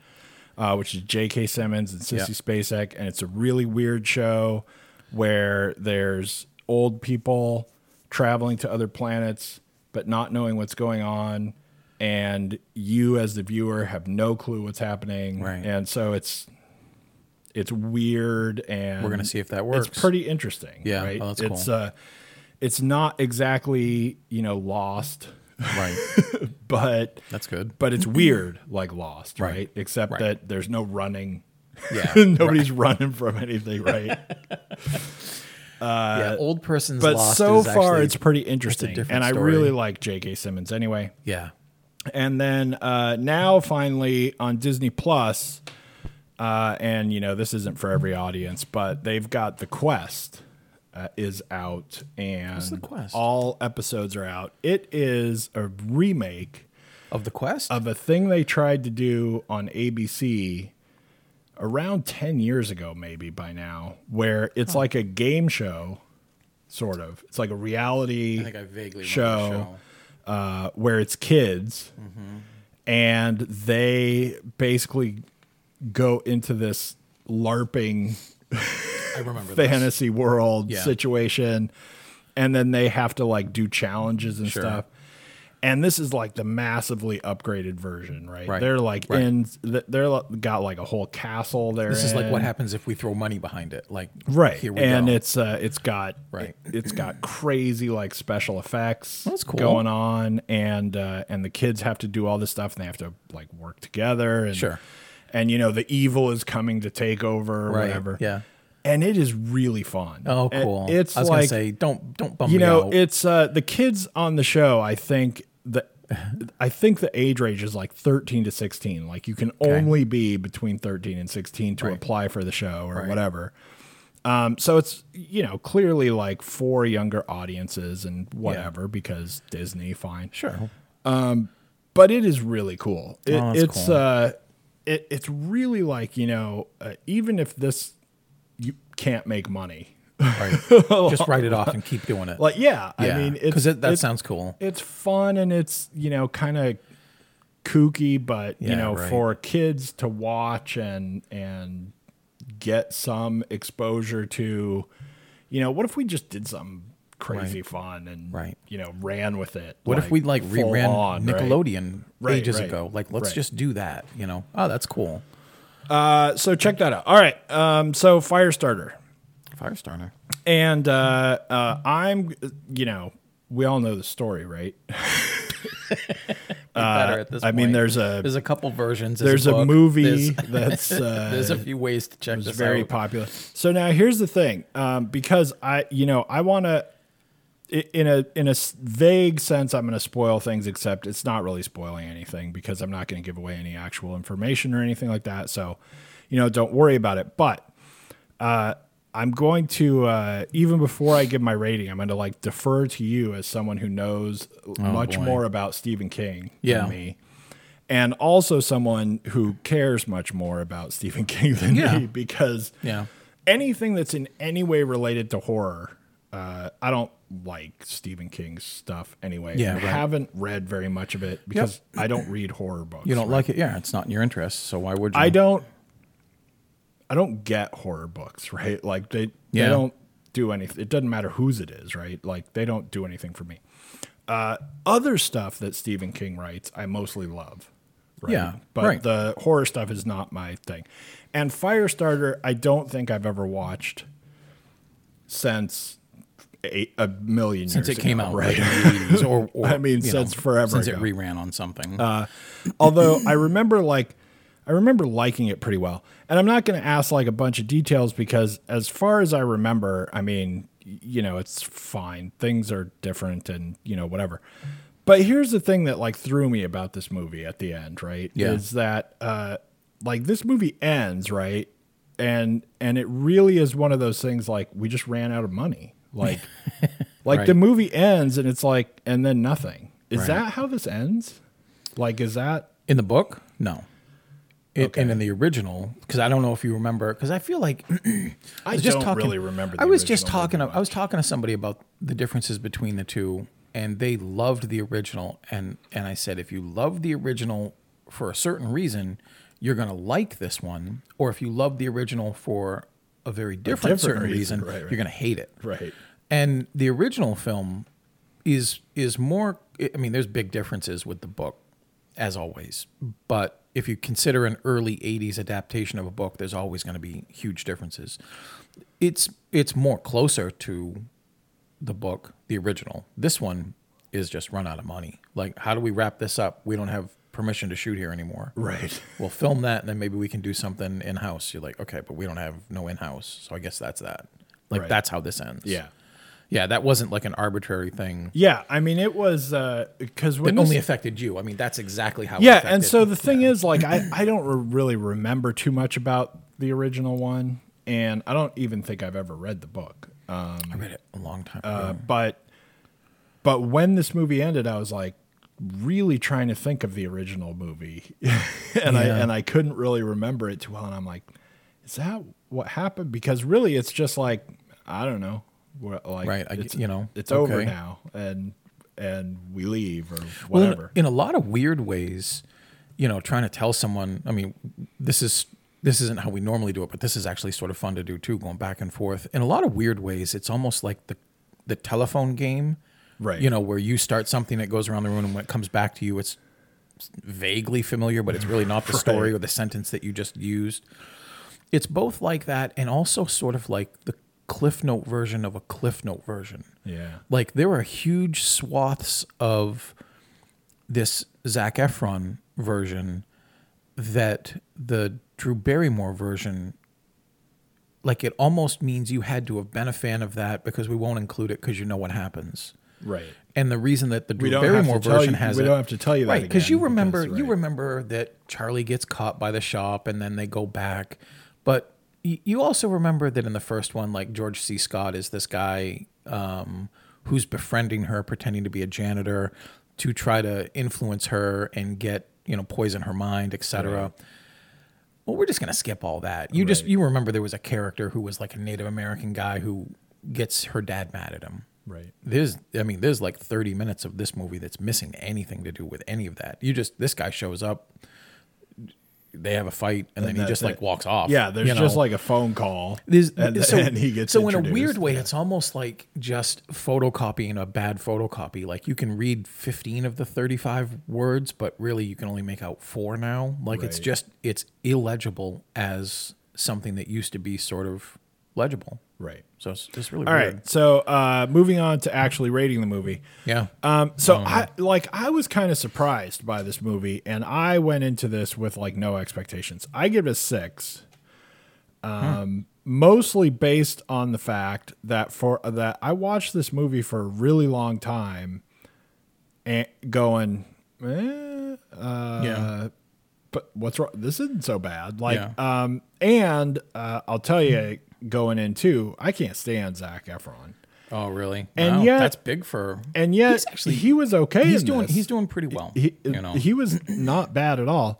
uh, which is J.K. Simmons and Sissy
Yeah.
Spacek, and it's a really weird show where there's old people traveling to other planets but not knowing what's going on. And you, as the viewer, have no clue what's happening,
Right.
and so it's it's weird and
We're gonna see if that works.
It's pretty interesting.
Yeah,
right.
oh, that's
it's
cool.
uh, it's not exactly you know lost,
Right. [LAUGHS]
but
That's good.
but it's weird like lost, right?
Right.
Except
Right.
that there's no running.
Yeah. [LAUGHS]
Nobody's running from anything, [LAUGHS] right?
Uh, yeah. Old person's
but so far,
actually-
it's pretty interesting, and I
story.
really like J.K. Simmons anyway.
yeah.
And then uh, now, finally, on Disney Plus, uh, and you know this isn't for every audience, but they've got The Quest uh, is out, and all episodes are out. It is a remake
Of the quest.
of a thing they tried to do on ABC around 10 years ago, maybe by now, where it's like a game show, sort of. It's like a reality
I think I vaguely
show,
show.
Uh, where it's kids and they basically go into this LARPing
I remember this.
fantasy world
Yeah.
situation and then they have to like do challenges and
Sure.
stuff and this is like the massively upgraded version right,
Right.
they're like
Right.
in they're got like a whole castle there
This is like what happens if we throw money behind it. Like
right
here we
and
go.
it's uh it's got
Right.
it's got crazy like special effects
That's cool.
going on and uh and the kids have to do all this stuff and they have to like work together and
Sure.
And you know the evil is coming to take over or
right.
whatever
Yeah.
and it is really fun
Oh,
And
cool.
it's
I was
like
gonna say don't don't bum
you
me
know
out.
it's uh the kids on the show i think the i think the age range is like 13 to 16 like you can only be between 13 and 16 to
Right.
apply for the show or
Right.
whatever um so it's you know clearly like for younger audiences and whatever because disney fine
sure.
Um, but it is really cool. It,
Oh,
it's
cool.
uh, it, it's really like you know, uh, even if this you can't make money,
Right. [LAUGHS] Just write it off and keep doing it.
like yeah,
yeah.
I mean, it's,
because that
it's-
sounds cool.
it's fun and it's you know kind of kooky, but you know
right.
for kids to watch and and get some exposure to, you know, what if we just did something crazy fun and
Right.
you know ran with it?
What if we like
full
reran
on.
Nickelodeon
Right,
ages
right,
ago? Like, let's
right.
just do that. You know? Oh, that's cool.
Uh, so check that out. All right. Um, so Firestarter.
Firestarter.
And uh, uh, I'm, you know, we all know the story, right? [LAUGHS]
better at this
Uh, I mean, there's a
there's a couple versions.
there's a
book.
movie
There's, [LAUGHS]
that's uh, [LAUGHS]
there's a few ways to check
was
this
very
out.
popular. So now here's the thing, um, because I, you know, I want to, in a in a vague sense, I'm going to spoil things. Except it's not really spoiling anything because I'm not going to give away any actual information or anything like that. So, you know, don't worry about it. But uh, I'm going to uh, even before I give my rating, I'm going to like defer to you as someone who knows much
Oh, boy.
more about Stephen King
Yeah.
than me. And also someone who cares much more about Stephen King than
Yeah.
me because
Yeah.
anything that's in any way related to horror. Uh, I don't like Stephen King's stuff anyway.
Yeah,
I haven't read very much of it because I don't read horror books.
You don't
right?
like it? Yeah, it's not in your interest. So why would you?
I don't. I don't get horror books, right? Like they
Yeah.
they don't do anything. It doesn't matter whose it is, right? Like they don't do anything for me. Uh, other stuff that Stephen King writes, I mostly love. Right?
Yeah,
but
right.
the horror stuff is not my thing. And Firestarter, I don't think I've ever watched since a, a million
Since it came
ago,
out
right?
like, in 80s or, [LAUGHS] or
I mean, since
know,
forever
Since
ago.
it reran on something.
Uh, Although I remember like I remember liking it pretty well. And I'm not going to ask like a bunch of details because as far as I remember, I mean, you know, it's fine. Things are different and, you know, whatever. But here's the thing that like threw me about this movie at the end, right?
Yeah.
Is that uh like this movie ends, right? And and it really is one of those things like we just ran out of money. Like [LAUGHS] like
Right.
the movie ends and it's like and then nothing. Is
Right.
that how this ends? Like is that
in the book, no. It,
Okay.
And in the original, because I don't know if you remember, because I feel like [CLEARS THROAT]
I,
was
don't really remember. The
I was just talking. To, I was talking to somebody about the differences between the two, and they loved the original. And and I said, if you love the original for a certain reason, you're gonna like this one. Or if you love the original for a very different,
different
certain
reason,
reason,
right, right.
you're gonna hate it.
right.
And the original film is is more. I mean, there's big differences with the book, as always. But if you consider an early '80s adaptation of a book, there's always going to be huge differences. It's it's more closer to the book, the original. This one is just run out of money. Like, how do we wrap this up? We don't have permission to shoot here anymore.
Right. [LAUGHS]
We'll film that, and then maybe we can do something in house. You're like, okay, but we don't have no in house, so I guess that's that. Like,
Right.
that's how this ends.
Yeah.
Yeah, that wasn't like an arbitrary thing
Yeah. I mean, it was because
that
this,
only affected you. I mean, that's exactly how. it
yeah, and so the [LAUGHS] thing is, like, I [LAUGHS] I don't re- really remember too much about the original one, and I don't even think I've ever read the book. Um,
I read it a long time ago.
uh, but but when this movie ended, I was like really trying to think of the original movie, [LAUGHS] and I and I couldn't really remember it too well. And I'm like, is that what happened? Because really, it's just like I don't know, like
Right, I-
it's,
you know,
it's over now, and and we leave or
Well, in-
whatever.
in, a lot of weird ways, you know, trying to tell someone. I mean, this is this isn't how we normally do it, but this is actually sort of fun to do too, going back and forth. In a lot of weird ways, it's almost like the the telephone game,
Right.
You know, where you start something that goes around the room, and when it comes back to you, it's vaguely familiar, but it's really not the [LAUGHS] story
Right.
or the sentence that you just used. It's both like that, and also sort of like the Cliff Note version of a Cliff Note version.
yeah,
Like there are huge swaths of this Zac Efron version that the Drew Barrymore version, like it almost means you had to have been a fan of that because we won't include it because you know what happens.
Right.
And the reason that the Drew
don't have to
Barrymore version
you-
has
we
it,
don't have to tell you that
right? Because you remember,
because-
you remember that Charlie gets caught by the shop, and then they go back. But y- you also remember that in the first one, like George C. Scott is this guy um, who's befriending her, pretending to be a janitor to try to influence her and get you know poison her mind, etc. Well, we're just gonna skip all that. You just you remember there was a character who was like a Native American guy who gets her dad mad at him.
Right.
There's, I mean, there's like 30 minutes of this movie that's missing anything to do with any of that. You just, this guy shows up, they have a fight, and, then he just like walks off.
Yeah, there's
you
just like a phone call,
There's,
and,
so, [LAUGHS]
and he gets
so in a weird way,
Yeah.
it's almost like just photocopying a bad photocopy. Like you can read 15 of the 35 words, but really you can only make out four now. Like it's just, it's illegible as something that used to be sort of legible.
Right.
So it's, it's really
All
weird.
right. So uh, moving on to actually rating the movie.
Yeah.
Um, so I like I was kind of surprised by this movie, and I went into this with like no expectations. I give it a six, um, mostly based on the fact that for that I watched this movie for a really long time, and going, eh, uh,
Yeah.
but what's wrong? This isn't so bad. Like, um, and uh, I'll tell you, going in too, I can't stand Zac Efron.
Oh, really?
And
Wow,
yet-
that's big for.
and yet
actually-
he was okay.
He's
in
doing.
this.
He's doing pretty well.
He,
you know.
he was not bad at all.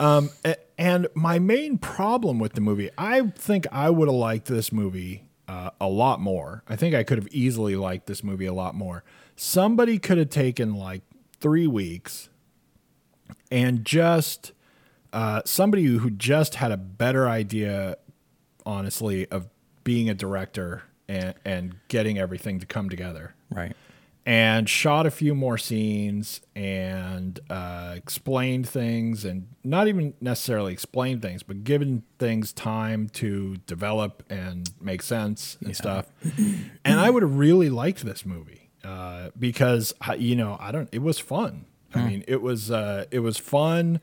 Um, and my main problem with the movie, I think I would have liked this movie uh, a lot more. I think I could have easily liked this movie a lot more. Somebody could have taken like three weeks and just uh, somebody who just had a better idea, honestly, of being a director and, and getting everything to come together.
Right.
and shot a few more scenes and uh, explained things and not even necessarily explained things but given things time to develop and make sense and stuff. And i would have really liked this movie uh, because you know i don't it was fun. I mean it was uh, it was fun.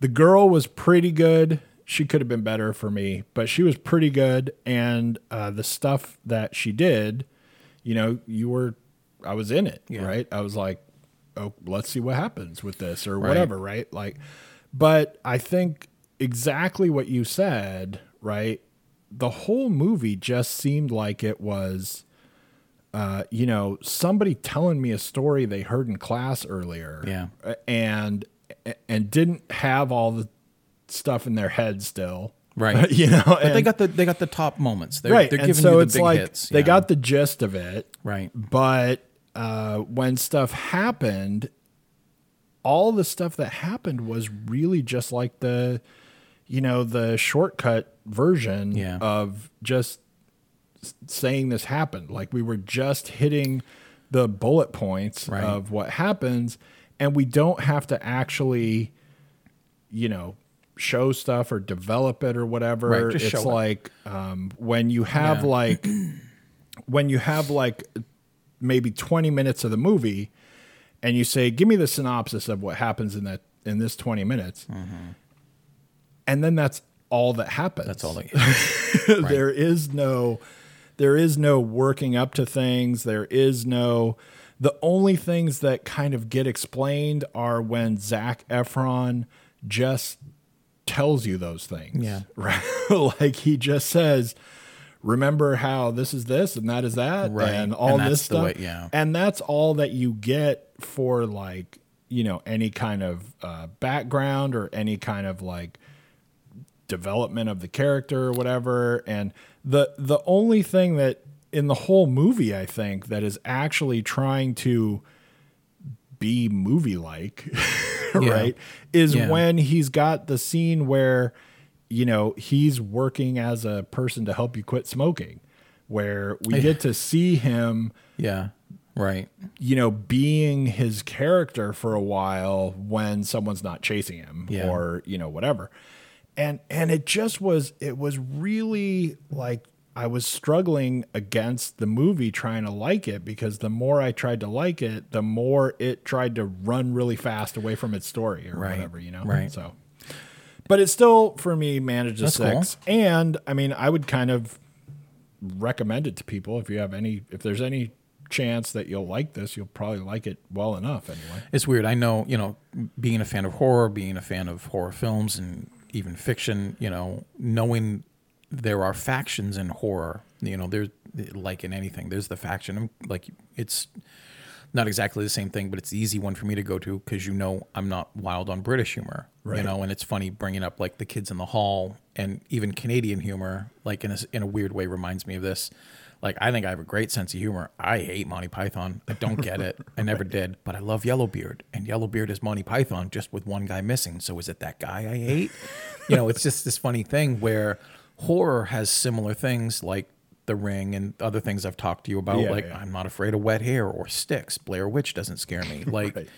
The girl was pretty good she could have been better for me but she was pretty good and uh, the stuff that she did you know, you were, I was in it,
Yeah.
right? I was like, oh, let's see what happens with this or
Right.
whatever, right? Like, but I think exactly what you said, right? The whole movie just seemed like it was, uh, you know, somebody telling me a story they heard in class earlier,
Yeah.
and and didn't have all the stuff in their head still,
Right. [LAUGHS]
you know,
But they got the they got the top moments. They're,
right,
They're
and so
you the
it's
big
like
hits.
they
yeah.
got the gist of it,
right.
but uh, when stuff happened, all the stuff that happened was really just like the, you know, the shortcut version
Yeah.
of just saying this happened. Like we were just hitting the bullet points
Right.
of what happens, and we don't have to actually, you know, show stuff or develop it or whatever.
Right,
it's
show it.
like um, when you have
Yeah.
like when you have like maybe 20 minutes of the movie and you say give me the synopsis of what happens in that in this 20 minutes and then that's all that happens
That's all they. [LAUGHS]
there is no there is no working up to things there is no the only things that kind of get explained are when Zac Efron just tells you those things
Yeah. [LAUGHS]
right like he just says remember how this is this and that is that
Right.
and all
And
this stuff
way- yeah.
and that's all that you get for like you know any kind of uh, background or any kind of like development of the character or whatever and the the only thing that in the whole movie I think that is actually trying to be movie like [LAUGHS] [LAUGHS] right is
Yeah.
when he's got the scene where you know he's working as a person to help you quit smoking where we get to see him
Yeah. Right.
you know, being his character for a while when someone's not chasing him
Yeah.
or, you know, whatever. And and it just was it was really like I was struggling against the movie trying to like it because the more I tried to like it, the more it tried to run really fast away from its story or
Right.
whatever, you know.
Right.
So but it still for me managed a
That's cool.
six. And I mean I would kind of recommend it to people if you have any if there's any chance that you'll like this you'll probably like it well enough anyway
It's weird. I know, you know, being a fan of horror, being a fan of horror films and even fiction, you know, knowing there are factions in horror, you know, there's like in anything, there's the faction. Like, it's not exactly the same thing, but it's the easy one for me to go to because you know I'm not wild on British humor, you know, and it's funny bringing up like the kids in the hall and even Canadian humor, like in a, in a weird way, reminds me of this. Like I think I have a great sense of humor. I hate Monty Python. I don't get it. [LAUGHS] I never did, but I love Yellowbeard, and Yellowbeard is Monty Python just with one guy missing. So is it that guy I hate? you know, it's just this funny thing where horror has similar things like The Ring and other things I've talked to you about.
Yeah,
like
yeah.
I'm not afraid of wet hair or sticks. Blair Witch doesn't scare me. [LAUGHS] Like
Right.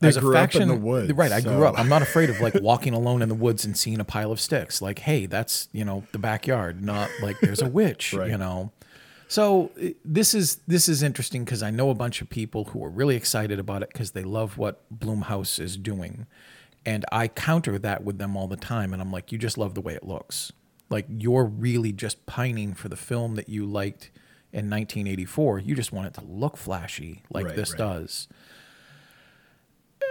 there's
I grew
a
up
faction
in the woods,
right i grew up i'm not afraid of like [LAUGHS] walking alone in the woods and seeing a pile of sticks like hey that's you know the backyard not like there's a witch [LAUGHS]
Right.
you know so this is this is interesting because i know a bunch of people who are really excited about it because they love what Blumhouse is doing and i counter that with them all the time and i'm like you just love the way it looks like you're really just pining for the film that you liked in 1984 you just want it to look flashy like
Right,
this
right.
does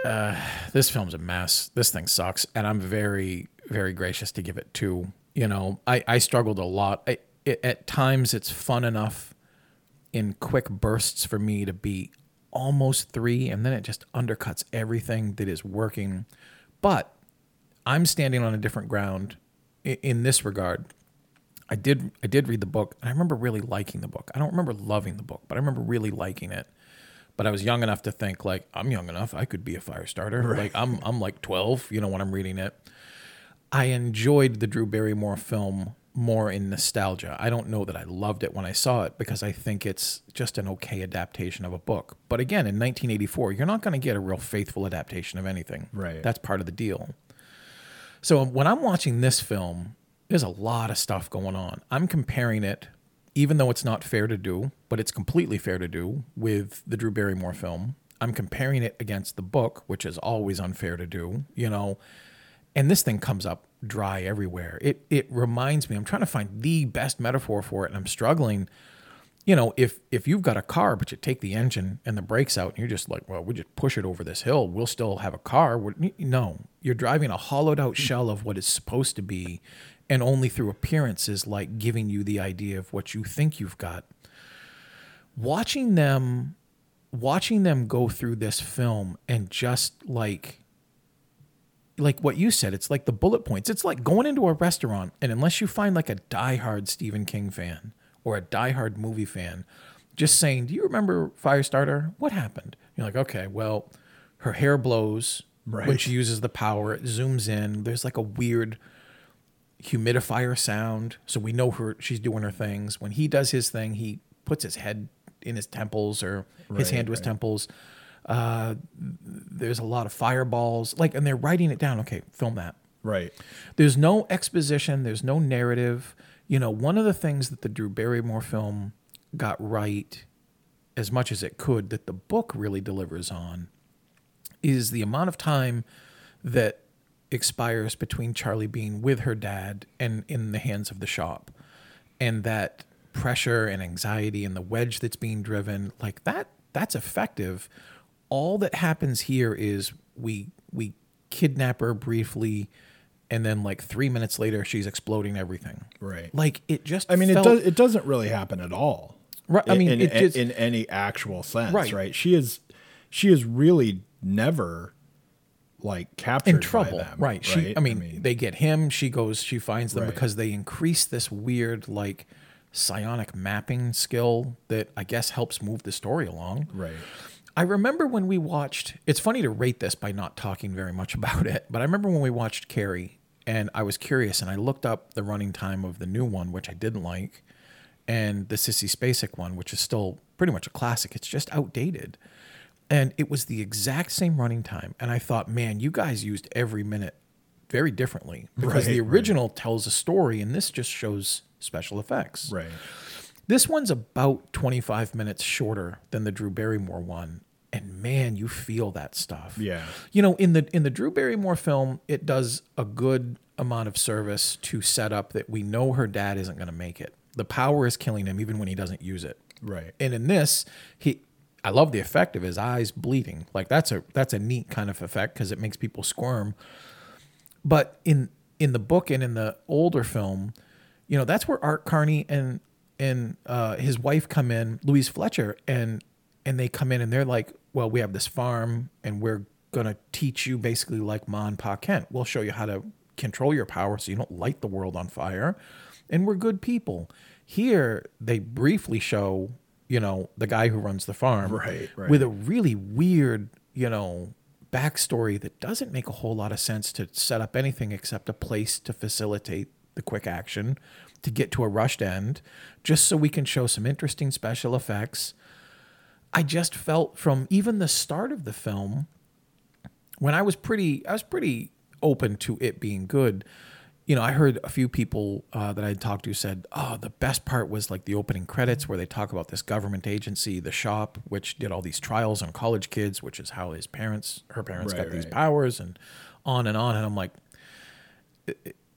uh, this film's a mess. This thing sucks, and I'm very, very gracious to give it two. You know, I I struggled a lot. I, it, at times, it's fun enough in quick bursts for me to be almost three, and then it just undercuts everything that is working. But I'm standing on a different ground in, in this regard. I did I did read the book and I remember really liking the book. I don't remember loving the book, but I remember really liking it. But I was young enough to think like I'm young enough I could be a fire starter. Like I'm I'm like 12, you know, when I'm reading it. I enjoyed the Drew Barrymore film more in nostalgia. I don't know that I loved it when I saw it because I think it's just an okay adaptation of a book. But again, in 1984, you're not going to get a real faithful adaptation of anything.
Right.
That's part of the deal. So when I'm watching this film, there's a lot of stuff going on. I'm comparing it, even though it's not fair to do, but it's completely fair to do with the Drew Barrymore film. I'm comparing it against the book, which is always unfair to do, you know. And this thing comes up dry everywhere. It it reminds me. I'm trying to find the best metaphor for it, and I'm struggling. You know, if if you've got a car, but you take the engine and the brakes out, and you're just like, well, we just push it over this hill. We'll still have a car. We're, no, you're driving a hollowed out shell of what is supposed to be, and only through appearances, like giving you the idea of what you think you've got. Watching them, watching them go through this film and just like like what you said, it's like the bullet points. It's like going into a restaurant, and unless you find like a diehard Stephen King fan or a diehard movie fan, just saying, "Do you remember Firestarter? What happened?" You're like, "Okay, well, her hair blows when she uses the power. It zooms in. There's like a weird humidifier sound, so we know her. She's doing her things. When he does his thing, he puts his head in his temples or his hand to his
right.
temples." Uh, there's a lot of fireballs like and they're writing it down. Okay film that.
Right.
there's no exposition. There's no narrative. You know one of the things that the drew barrymore film got right as much as it could that the book really delivers on is the amount of time that expires between charlie being with her dad and in the hands of the shop. And that pressure and anxiety and the wedge that's being driven like that that's effective all that happens here is we we kidnap her briefly and then like 3 minutes later she's exploding everything
Right.
like it just
I mean,
felt,
it does. It doesn't really happen at all.
Right, I mean,
in,
it just-
in any actual sense,
Right.
right. She is, she is really never like captured
in
by
trouble
them,
right she i mean, they get him she goes she finds them
Right.
because they increase this weird like psionic mapping skill that i guess helps move the story along
right,
I remember when we watched. It's funny to rate this by not talking very much [LAUGHS] about it, but I remember when we watched Carrie, and I was curious, and I looked up the running time of the new one, which I didn't like, and the Sissy Spacek one, which is still pretty much a classic. It's just outdated, and it was the exact same running time. And I thought, man, you guys used every minute very differently [LAUGHS] because the
Right, right.
original tells a story, and this just shows special effects.
right,
This one's about 25 minutes shorter than the Drew Barrymore one. And man, you feel that stuff.
Yeah.
You know, in the in the Drew Barrymore film, it does a good amount of service to set up that we know her dad isn't going to make it. The power is killing him even when he doesn't use it.
right.
And in this, he I love the effect of his eyes bleeding. Like that's a that's a neat kind of effect because it makes people squirm. But in in the book and in the older film, you know, that's where Art Carney and and uh, his wife come in, Louise Fletcher, and and they come in and they're like, well, we have this farm and we're gonna teach you basically like Ma and Pa Kent. We'll show you how to control your power so you don't light the world on fire, and we're good people. Here, they briefly show, you know, the guy who runs the farm,
Right, right.
with a really weird, you know, backstory that doesn't make a whole lot of sense to set up anything except a place to facilitate the quick action to get to a rushed end, just so we can show some interesting special effects. I just felt from even the start of the film when I was pretty I was pretty open to it being good. You know, I heard a few people uh, that I had talked to said, "Oh, the best part was like the opening credits where they talk about this government agency, the shop, which did all these trials on college kids, which is how his parents, her parents,
Right,
got these powers, and on and on." And I'm like,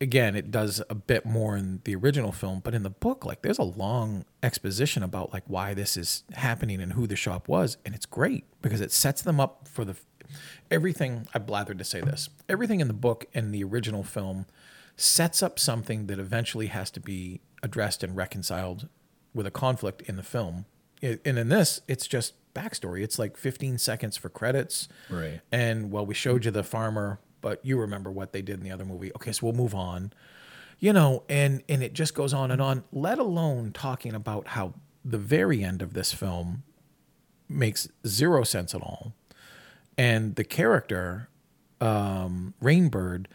again, it does a bit more in the original film, but in the book, like there's a long exposition about like why this is happening and who the shop was, and it's great because it sets them up for the everything. I blathered to say this. Everything in the book and the original film sets up something that eventually has to be addressed and reconciled with a conflict in the film. And in this, it's just backstory. It's like 15 seconds for credits.
Right.
And well, we showed you the farmer but you remember what they did in the other movie. Okay, so we'll move on. You know, and and it just goes on and on. Let alone talking about how the very end of this film makes zero sense at all, and the character um, Rainbird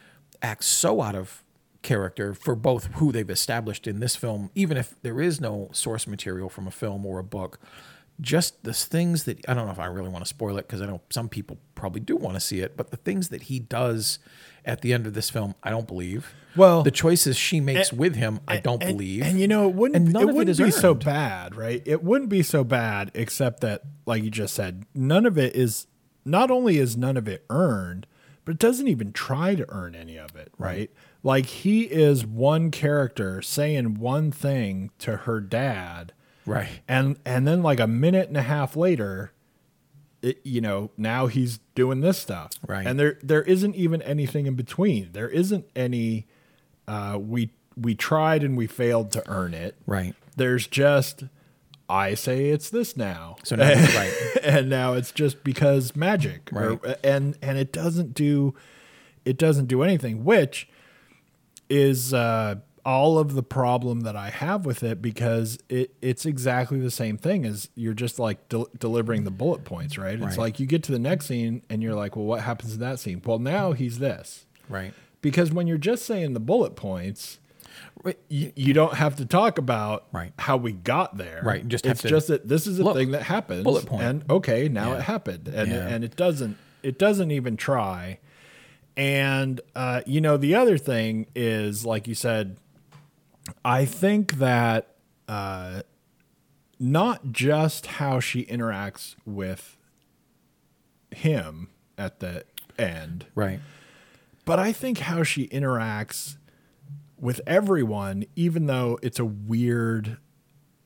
acts so out of character for both who they've established in this film, even if there is no source material from a film or a book. Just the things that I don't know if I really want to spoil it because I know some people probably do want to see it, but the things that he does at the end of this film, I don't believe.
Well,
the choices she makes eh, with him, I eh, don't
and,
believe.
And you know, it wouldn't, it wouldn't be so bad, right? It wouldn't be so bad, except that, like you just said, none of it is. Not only is none of it earned, but it doesn't even try to earn any of it, right? Like he is one character saying one thing to her dad,
right.
and and then like a minute and a half later it, you know now he's doing this stuff
Right.
and there there isn't even anything in between there isn't any uh we we tried and we failed to earn it
Right.
there's just i say it's this now
So now, [LAUGHS] right.
and now it's just because magic or-
Right.
and and it doesn't do it doesn't do anything which is uh all of the problem that I have with it because it it's exactly the same thing as you're just like del- delivering the bullet points, right? It's
Right.
like you get to the next scene and you're like, well, what happens in that scene? Well, now he's this.
Right.
Because when you're just saying the bullet points, you, you don't have to talk about
Right.
how we got there.
Right, just
it's just that this is a
Look,
thing that happens.
bullet point.
And okay, now
Yeah.
it happened, and
Yeah.
and it doesn't it doesn't even try. And uh, you know the other thing is, like you said, I think that uh, not just how she interacts with him at the end,
Right.
but I think how she interacts with everyone, even though it's a weird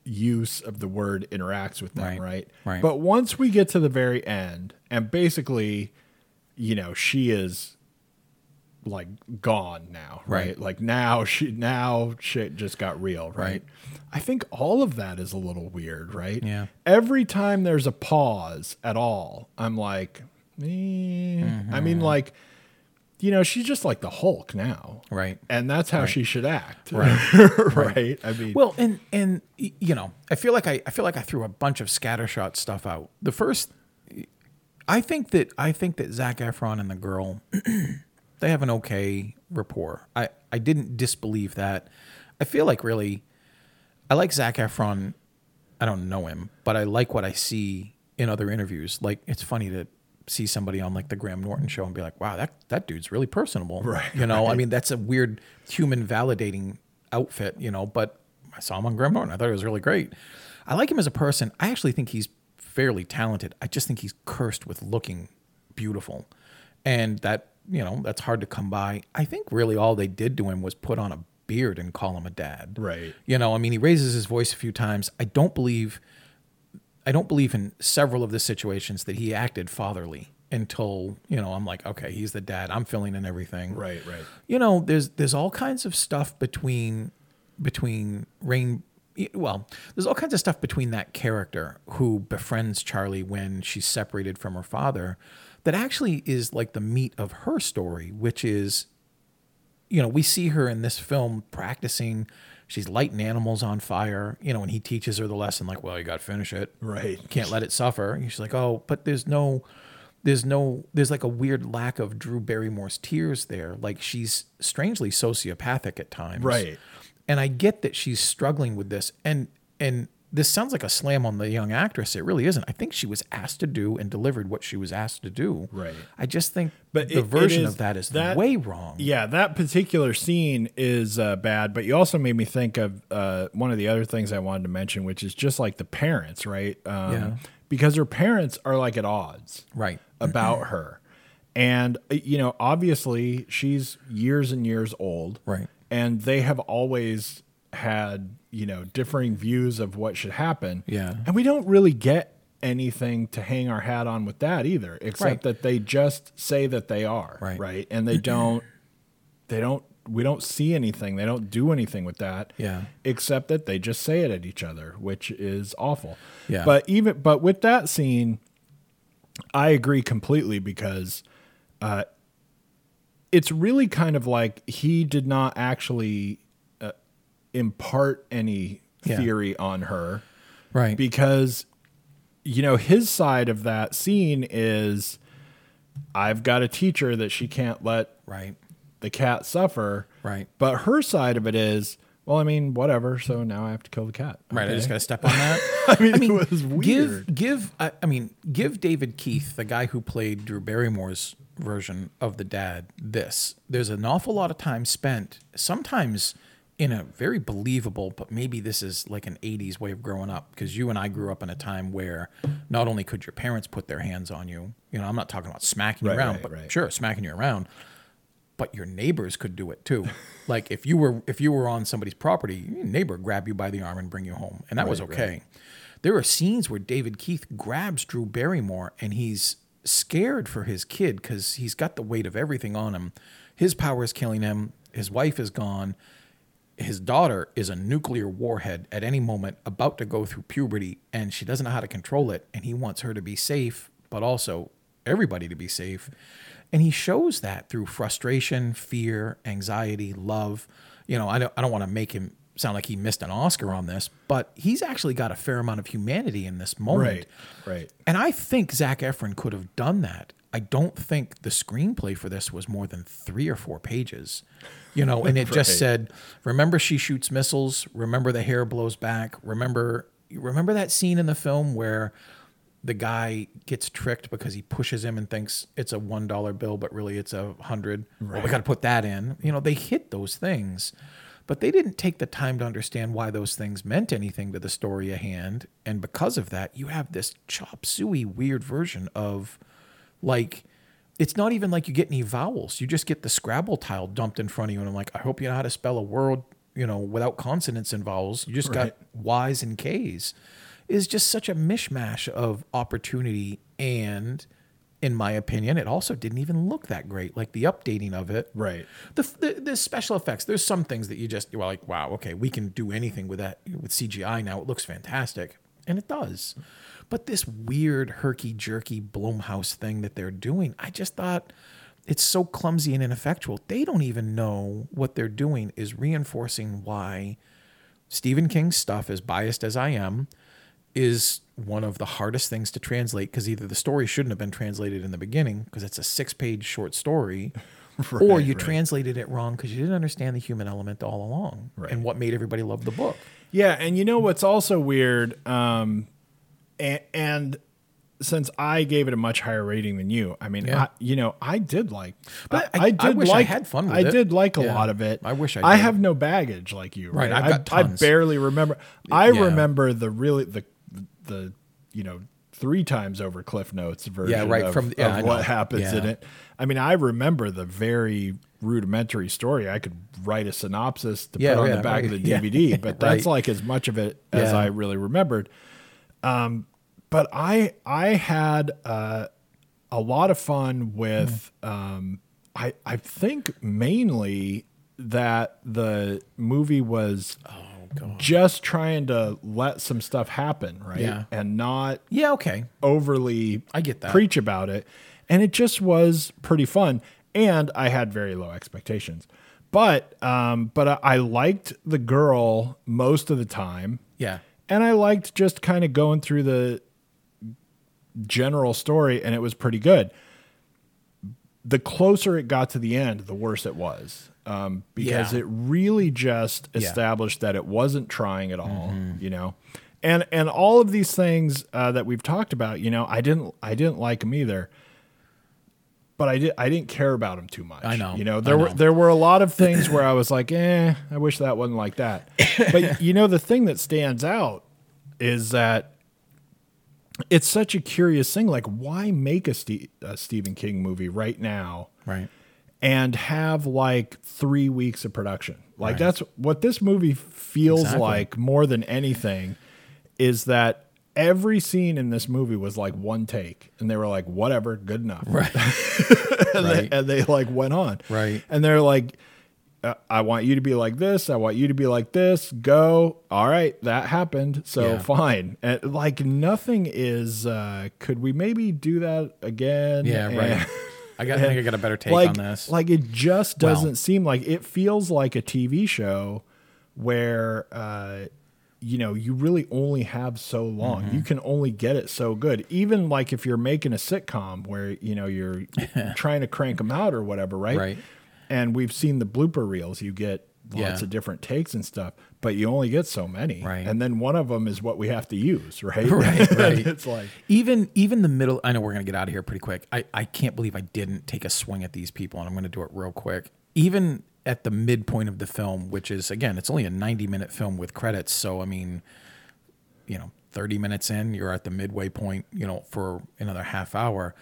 use of the word interacts with them,
Right,
right?
right.
But once we get to the very end, and basically, you know, she is like gone now, right?
Right.
Like now she now shit just got real, right?
Right.
I think all of that is a little weird, right?
Yeah.
Every time there's a pause at all, I'm like, eh.
Mm-hmm.
I mean, like, you know, she's just like the Hulk now,
Right.
and that's how she should act, [LAUGHS]
Right.
right? I mean,
Well, and and you know, I feel like I, I feel like I threw a bunch of scattershot stuff out. The first, I think that I think that Zac Efron and the girl, [CLEARS THROAT] they have an okay rapport. I I didn't disbelieve that. I feel like really, I like Zac Efron. I don't know him, but I like what I see in other interviews. Like it's funny to see somebody on like the Graham Norton show and be like, "Wow, that that dude's really personable."
Right,
You know, I mean, that's a weird human validating outfit, you know, but I saw him on Graham Norton. I thought it was really great. I like him as a person. I actually think he's fairly talented. I just think he's cursed with looking beautiful. And that, you know, that's hard to come by. I think really all they did to him was put on a beard and call him a dad.
Right.
You know, I mean, he raises his voice a few times. I don't believe I don't believe in several of the situations that he acted fatherly until, you know, I'm like, okay, he's the dad. I'm filling in everything
right, right,
you know there's there's all kinds of stuff between between rain well there's all kinds of stuff between that character who befriends charlie when she's separated from her father that actually is like the meat of her story which is you know we see her in this film practicing she's lighting animals on fire you know and he teaches her the lesson like well you got to finish it
right.
can't let it suffer. And she's like, oh, but there's no, there's no, there's like a weird lack of Drew Barrymore's tears there. Like she's strangely sociopathic at times.
Right.
And I get that she's struggling with this. And, and this sounds like a slam on the young actress. It really isn't. I think she was asked to do and delivered what she was asked to do.
Right.
I just think
But
the
it- it
version
is-
of that is
that-
way wrong.
Yeah, that particular scene is uh, bad, but you also made me think of uh, one of the other things I wanted to mention, which is just like the parents, right? Um,
Yeah.
Because her parents are like at odds
Right. [CLEARS THROAT]
about her. And, uh, you know, obviously she's years and years old.
Right.
And they have always had, you know, differing views of what should happen.
Yeah.
And we don't really get anything to hang our hat on with that either, except
Right.
that they just say that they are.
Right.
Right. And they [CLEARS THROAT] don't, they don't, we don't see anything. They don't do anything with that.
Yeah.
Except that they just say it at each other, which is awful.
Yeah.
But even, but with that scene, I agree completely because uh, it's really kind of like he did not actually impart any
Yeah.
theory on her
Right.
because you know his side of that scene is I've got a teacher that she can't let
right.
the cat suffer.
Right.
But her side of it is, well, I mean, whatever. So now I have to kill the cat.
Right. I just got to step on that. [LAUGHS]
I mean, it was weird.
Give give I, I mean give David Keith, the guy who played Drew Barrymore's version of the dad, this. There's an awful lot of time spent, sometimes in a very believable, but maybe this is like an 80s way of growing up because you and I grew up in a time where not only could your parents put their hands on you, you know, I'm not talking about smacking
Right,
you around,
right,
but
right.
sure, smacking you around, but your neighbors could do it too. [LAUGHS] like if you were if you were on somebody's property, your neighbor grab you by the arm and bring you home, and that was okay. There are scenes where David Keith grabs Drew Barrymore and he's scared for his kid because he's got the weight of everything on him. His power is killing him. His wife is gone. His daughter is a nuclear warhead at any moment, about to go through puberty, and she doesn't know how to control it. And he wants her to be safe, but also everybody to be safe. And he shows that through frustration, fear, anxiety, love. You know, I don't, I don't want to make him sound like he missed an Oscar on this, but he's actually got a fair amount of humanity in this moment.
Right. Right.
And I think Zac Efron could have done that. I don't think the screenplay for this was more than three or four pages. You know, and [LAUGHS] it just said, remember she shoots missiles, remember the hair blows back, remember remember that scene in the film where the guy gets tricked because he pushes him and thinks it's a one dollar bill, but really it's a hundred. Well, we got to put that in. You know, they hit those things, but they didn't take the time to understand why those things meant anything to the story at hand. And because of that, you have this chop suey weird version of like it's not even like you get any vowels. You just get the Scrabble tile dumped in front of you, and I'm like, I hope you know how to spell a word, you know, without consonants and vowels. You just
Right.
got Y's and K's. Is just such a mishmash of opportunity, and in my opinion, it also didn't even look that great. Like the updating of it,
Right.
the, the the special effects. There's some things that you just you're like, wow, okay, we can do anything with that with CGI now. It looks fantastic, and it does. But this weird herky jerky Blumhouse thing that they're doing, I just thought it's so clumsy and ineffectual. They don't even know what they're doing is reinforcing why Stephen King's stuff, as biased as I am, is one of the hardest things to translate because either the story shouldn't have been translated in the beginning because it's a six page short story, [LAUGHS] or you
right.
translated it wrong because you didn't understand the human element all along
Right.
and what made everybody love the book.
Yeah, and you know what's also weird, um, and, and since I gave it a much higher rating than you, I mean,
Yeah.
I, you know, I did like,
But
I,
I- I
did
wish I
like,
had fun with
I
it.
did like a
Yeah.
lot of it.
I wish I
I have no baggage like you, right?
Right,
I, I barely remember. I
Yeah.
remember the really the the you know three times over Cliff Notes version
right,
of,
from- yeah,
of what happens in it. I mean, I remember the very rudimentary story. I could write a synopsis to
Yeah,
put on
yeah,
the back of the [LAUGHS]
right. Yeah.
DVD, but that's
Right.
like as much of it as
Yeah.
I really remembered. Um, but I I had uh, a lot of fun with um, I I think mainly that the movie was just trying to let some stuff happen, right?
Yeah.
And not
Yeah, okay.
overly
I get that.
preach about it. And it just was pretty fun. And I had very low expectations. But um, but I, I liked the girl most of the time.
Yeah.
And I liked just kind of going through the general story, and it was pretty good. The closer it got to the end, the worse it was. Um, because
Yeah.
it really just
Yeah.
established that it wasn't trying at all, you know. And and all of these things uh, that we've talked about, you know, I didn't I didn't like them either. But I did I didn't care about them too much.
I know.
You know, there were there were a lot of things where I was like, eh, I wish that wasn't like that. [COUGHS] But you know, the thing that stands out is that it's such a curious thing. Like, why make a, Ste- a Stephen King movie right now
Right.
And have like three weeks of production? Like,
Right.
that's what this movie feels
Exactly.
like more than anything is that every scene in this movie was like one take and they were like whatever good enough
Right. [LAUGHS]
and,
Right.
they, and they like went on
Right.
and they're like uh, i want you to be like this i want you to be like this go all right that happened so
Yeah.
fine and like nothing is uh could we maybe do that again
Yeah, right. [LAUGHS] I got. I think I got a better take
like,
on this.
Like it just doesn't seem like it feels like a TV show where uh you know, you really only have so long.
Mm-hmm.
You can only get it so good. Even like if you're making a sitcom where, you know, you're [LAUGHS] trying to crank them out or whatever, right?
Right.
And we've seen the blooper reels. You get lots
Yeah.
of different takes and stuff, but you only get so many.
Right.
And then one of them is what we have to use, [LAUGHS] right? [LAUGHS]
Right, [LAUGHS] right.
it's like,
even even the middle. I know we're gonna get out of here pretty quick. I I can't believe I didn't take a swing at these people, and I'm gonna do it real quick. Even at the midpoint of the film, which is again, it's only a 90 minute film with credits. So I mean, you know, 30 minutes in, you're at the midway point, you know, for another half hour.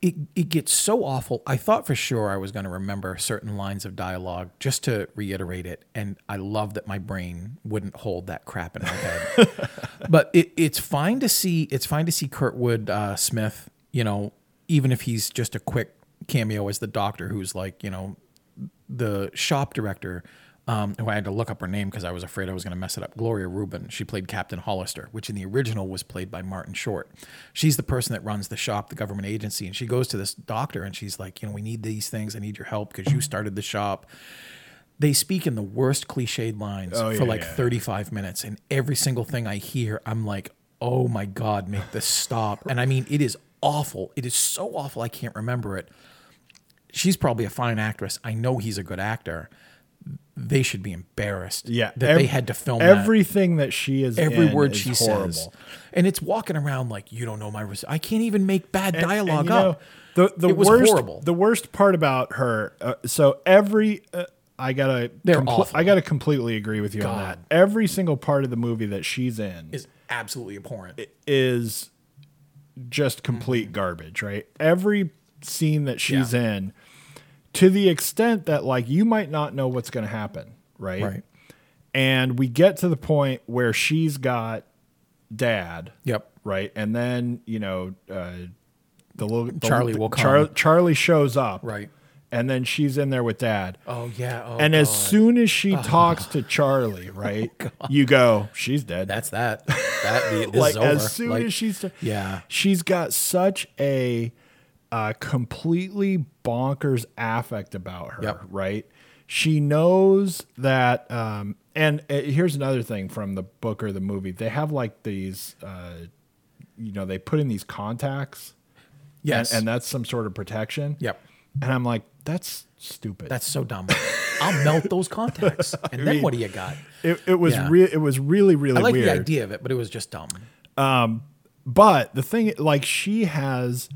It, it gets so awful. I thought for sure I was going to remember certain lines of dialogue just to reiterate it. And I love that my brain wouldn't hold that crap in my head. [LAUGHS] but it, it's fine to see, it's fine to see Kurtwood uh, Smith, you know, even if he's just a quick cameo as the doctor who's like, you know, the shop director, um, who I had to look up her name because I was afraid I was going to mess it up. Gloria Reuben. She played Captain Hollister, which in the original was played by Martin Short. She's the person that runs the shop, the government agency, and she goes to this doctor and she's like, you know, we need these things. I need your help because you started the shop. They speak in the worst cliched lines
Oh,
for
yeah,
like
yeah.
35 minutes, and every single thing I hear, I'm like, oh my god, make this stop. And I mean, it is awful. It is so awful. I can't remember it she's probably a fine actress. I know he's a good actor. They should be embarrassed.
yeah.
that
ev-
they had to film
everything that, she is
every
in
word
is
she
horrible.
says, and it's walking around like you don't know my. Res- I can't even make bad
And- and,
dialogue
know,
up.
the the
was
worst
horrible.
the worst part about her. Uh, so every uh, I gotta
They're
compl-
awful.
I gotta completely agree with you on that. Every single part of the movie that she's in
Is absolutely abhorrent.
is just complete garbage, right? Every scene that she's
Yeah.
in, to the extent that like you might not know what's going to happen, right?
Right.
And we get to the point where she's got dad,
Yep.
right? And then you know uh, the little the,
Charlie
the-
will
Char-
come.
Charlie shows up,
Right.
And then she's in there with dad.
Oh yeah. Oh,
and as soon as she [LAUGHS] talks to Charlie, right, [LAUGHS] you go, she's dead.
that's that. That [LAUGHS]
like
over.
as soon
Like,
as she's
yeah.
she's got such a uh, completely bonkers affect about her
Yep.
right she knows that um, and uh, here's another thing from the book or the movie they have like these uh, you know they put in these contacts
yes.
and, and that's some sort of protection
yep.
and i'm like that's stupid
That's so dumb. I'll melt those contacts, [LAUGHS] and then
mean,
what do you got?
it, it was
Yeah.
re- it was really really
I like
weird
the idea of it, but it was just dumb.
Um, but the thing like she has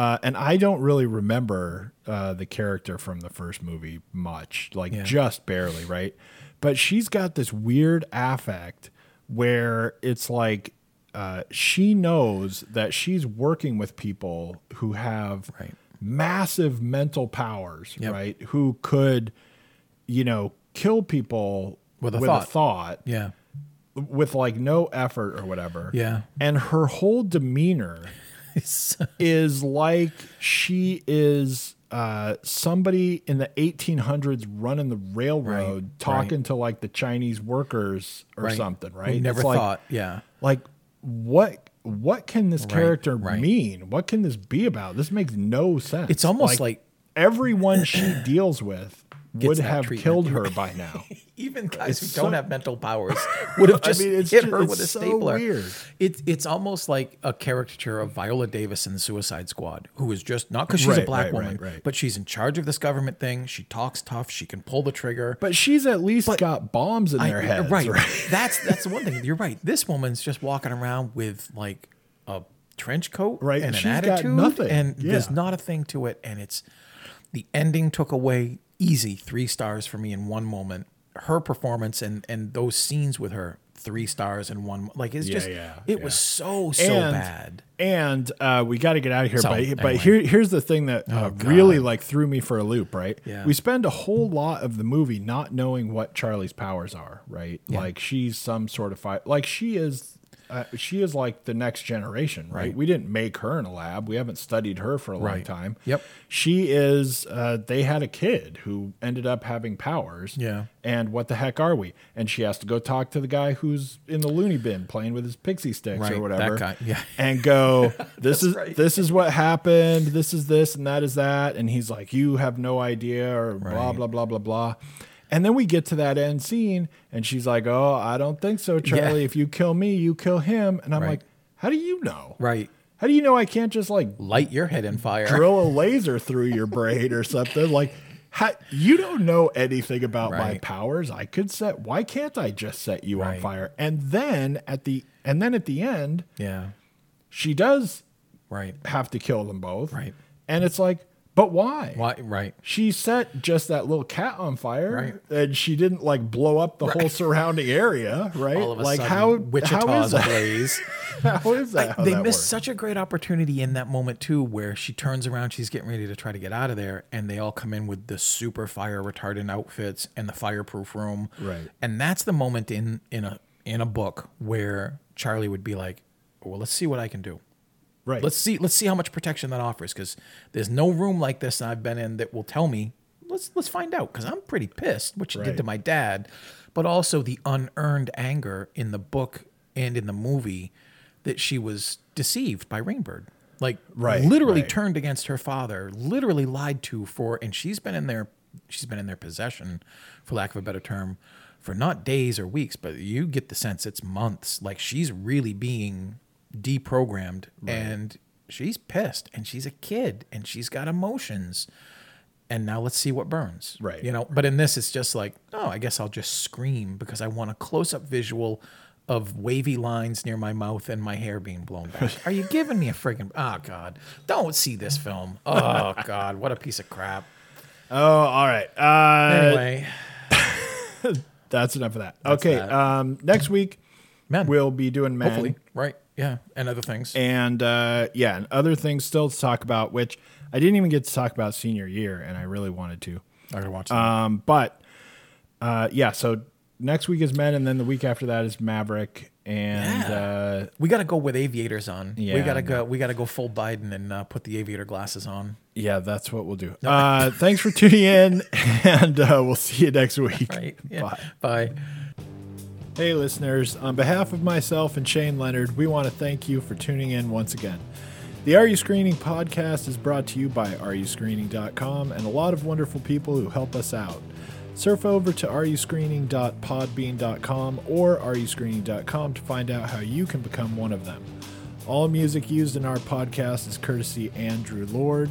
uh, and i don't really remember uh, the character from the first movie much like
Yeah.
just barely right but she's got this weird affect where it's like uh, she knows that she's working with people who have
Right.
massive mental powers
Yep.
right who could you know kill people
With a
a
thought.
thought
Yeah.
with like no effort or whatever
Yeah.
and her whole demeanor [LAUGHS] is like she is uh, somebody in the 1800s running the railroad
Right,
talking to like the Chinese workers or
Right.
something, right?
Never
It's like,
thought. Yeah.
Like, what what can this character
right.
mean? What can this be about? This makes no sense.
It's almost like-
everyone she deals with would have
treatment.
killed her by now. [LAUGHS]
Even guys who
It's
don't
so-
have mental powers [LAUGHS] would have
I
just
mean, it's
hit
ju-
her with a
so
stapler.
weird.
It's it's almost like a caricature of Viola Davis in the Suicide Squad, who is just not because she's a black
right,
woman,
right, right.
but she's in charge of this government thing. She talks tough. She can pull the trigger.
But she's at least got bombs in
I-
their heads,
right.
right? [LAUGHS]
That's that's the one thing. You're right. This woman's just walking around with like a trench coat
Right,
and an
she's got
attitude,
nothing.
and there's not a thing to it. And it's the ending took away easy three stars for me in one moment. Her performance and and those scenes with her three stars in one. Like it's
Yeah,
just
yeah,
it
yeah.
was so so
and,
bad.
And uh, we got to get out of here.
So,
but
anyway.
but here here's the thing that uh,
Oh, God.
really like threw me for a loop. Right?
Yeah.
We spend a whole lot of the movie not knowing what Charlie's powers are. Right? Like she's some sort of fight. Like she is uh, she is like the next generation, right?
Right.
We didn't make her in a lab. We haven't studied her for a long
Right.
time.
Yep.
She is. Uh, they had a kid who ended up having powers.
Yeah.
And what the heck are we? And she has to go talk to the guy who's in the loony bin playing with his Pixy Stix
Right,
or
that
whatever.
guy, yeah. [LAUGHS]
And go, [LAUGHS] this is this is what happened. This is this and that is that. And he's like, you have no idea or blah blah blah blah blah. And then we get to that end scene, and she's like, "Oh, I don't think so, Charlie.
Yeah.
If you kill me, you kill him." And I'm
Right.
like, "How do you know?
Right.
How do you know I can't just like
Light your head in fire.
drill a laser through your brain or something? Like, how, you don't know anything about my powers. I could set. Why can't I just set you on fire?" And then at the and then at the end,
Yeah.
she does
Right.
have to kill them both.
Right.
And it's like, but why?
Why? Right.
She set just that little cat on fire,
Right.
and she didn't like blow up the whole surrounding area, [LAUGHS] right?
All of a
like
sudden,
how
Wichita's [LAUGHS]
how is that?
ablaze.
How is that? how
they
that
missed
works?
such a great opportunity in that moment too, where she turns around, she's getting ready to try to get out of there, and they all come in with the super fire retardant outfits and the fireproof room.
Right.
And that's the moment in in a in a book where Charlie would be like, "Well, let's see what I can do.
Right.
Let's see let's see how much protection that offers, because there's no room like this I've been in that will tell me. Let's let's find out, because I'm pretty pissed what you
Right.
did to my dad, but also the unearned anger in the book and in the movie that she was deceived by Rainbird. Like
Right,
literally
right.
turned against her father, literally lied to for and she's been in their she's been in their possession, for lack of a better term, for not days or weeks, but you get the sense it's months. Like she's really being deprogrammed and she's pissed and she's a kid and she's got emotions. And now let's see what burns.
Right.
You know, but in this it's just like, oh, I guess I'll just scream because I want a close up visual of wavy lines near my mouth and my hair being blown back. [LAUGHS] Are you giving me a freaking? oh god. Don't see this film. [LAUGHS] Oh god, what a piece of crap.
oh, all right. Uh,
Anyway. [LAUGHS]
that's enough of that. okay.
that.
Um, next week
Men.
we'll be doing men.
Hopefully. Right. Yeah. And other things.
and uh, yeah, and other things still to talk about, which I didn't even get to talk about senior year, and I really wanted to.
I gotta watch that.
Um, but uh, yeah, so next week is Men, and then the week after that is Maverick, and
Yeah.
uh,
we gotta go with aviators on.
Yeah, we
gotta
no.
go we gotta go full Biden and uh, put the aviator glasses on.
yeah, that's what we'll do. Uh, thanks for tuning in, [LAUGHS] and uh, we'll see you next week.
Right. Yeah.
Bye.
Bye.
Hey, listeners, on behalf of myself and Shane Leonard, we want to thank you for tuning in once again. The Are You Screening podcast is brought to you by areyouscreening.com and a lot of wonderful people who help us out. Surf over to areyouscreening.podbean.com or areyouscreening.com to find out how you can become one of them. All music used in our podcast is courtesy Andrew Lord.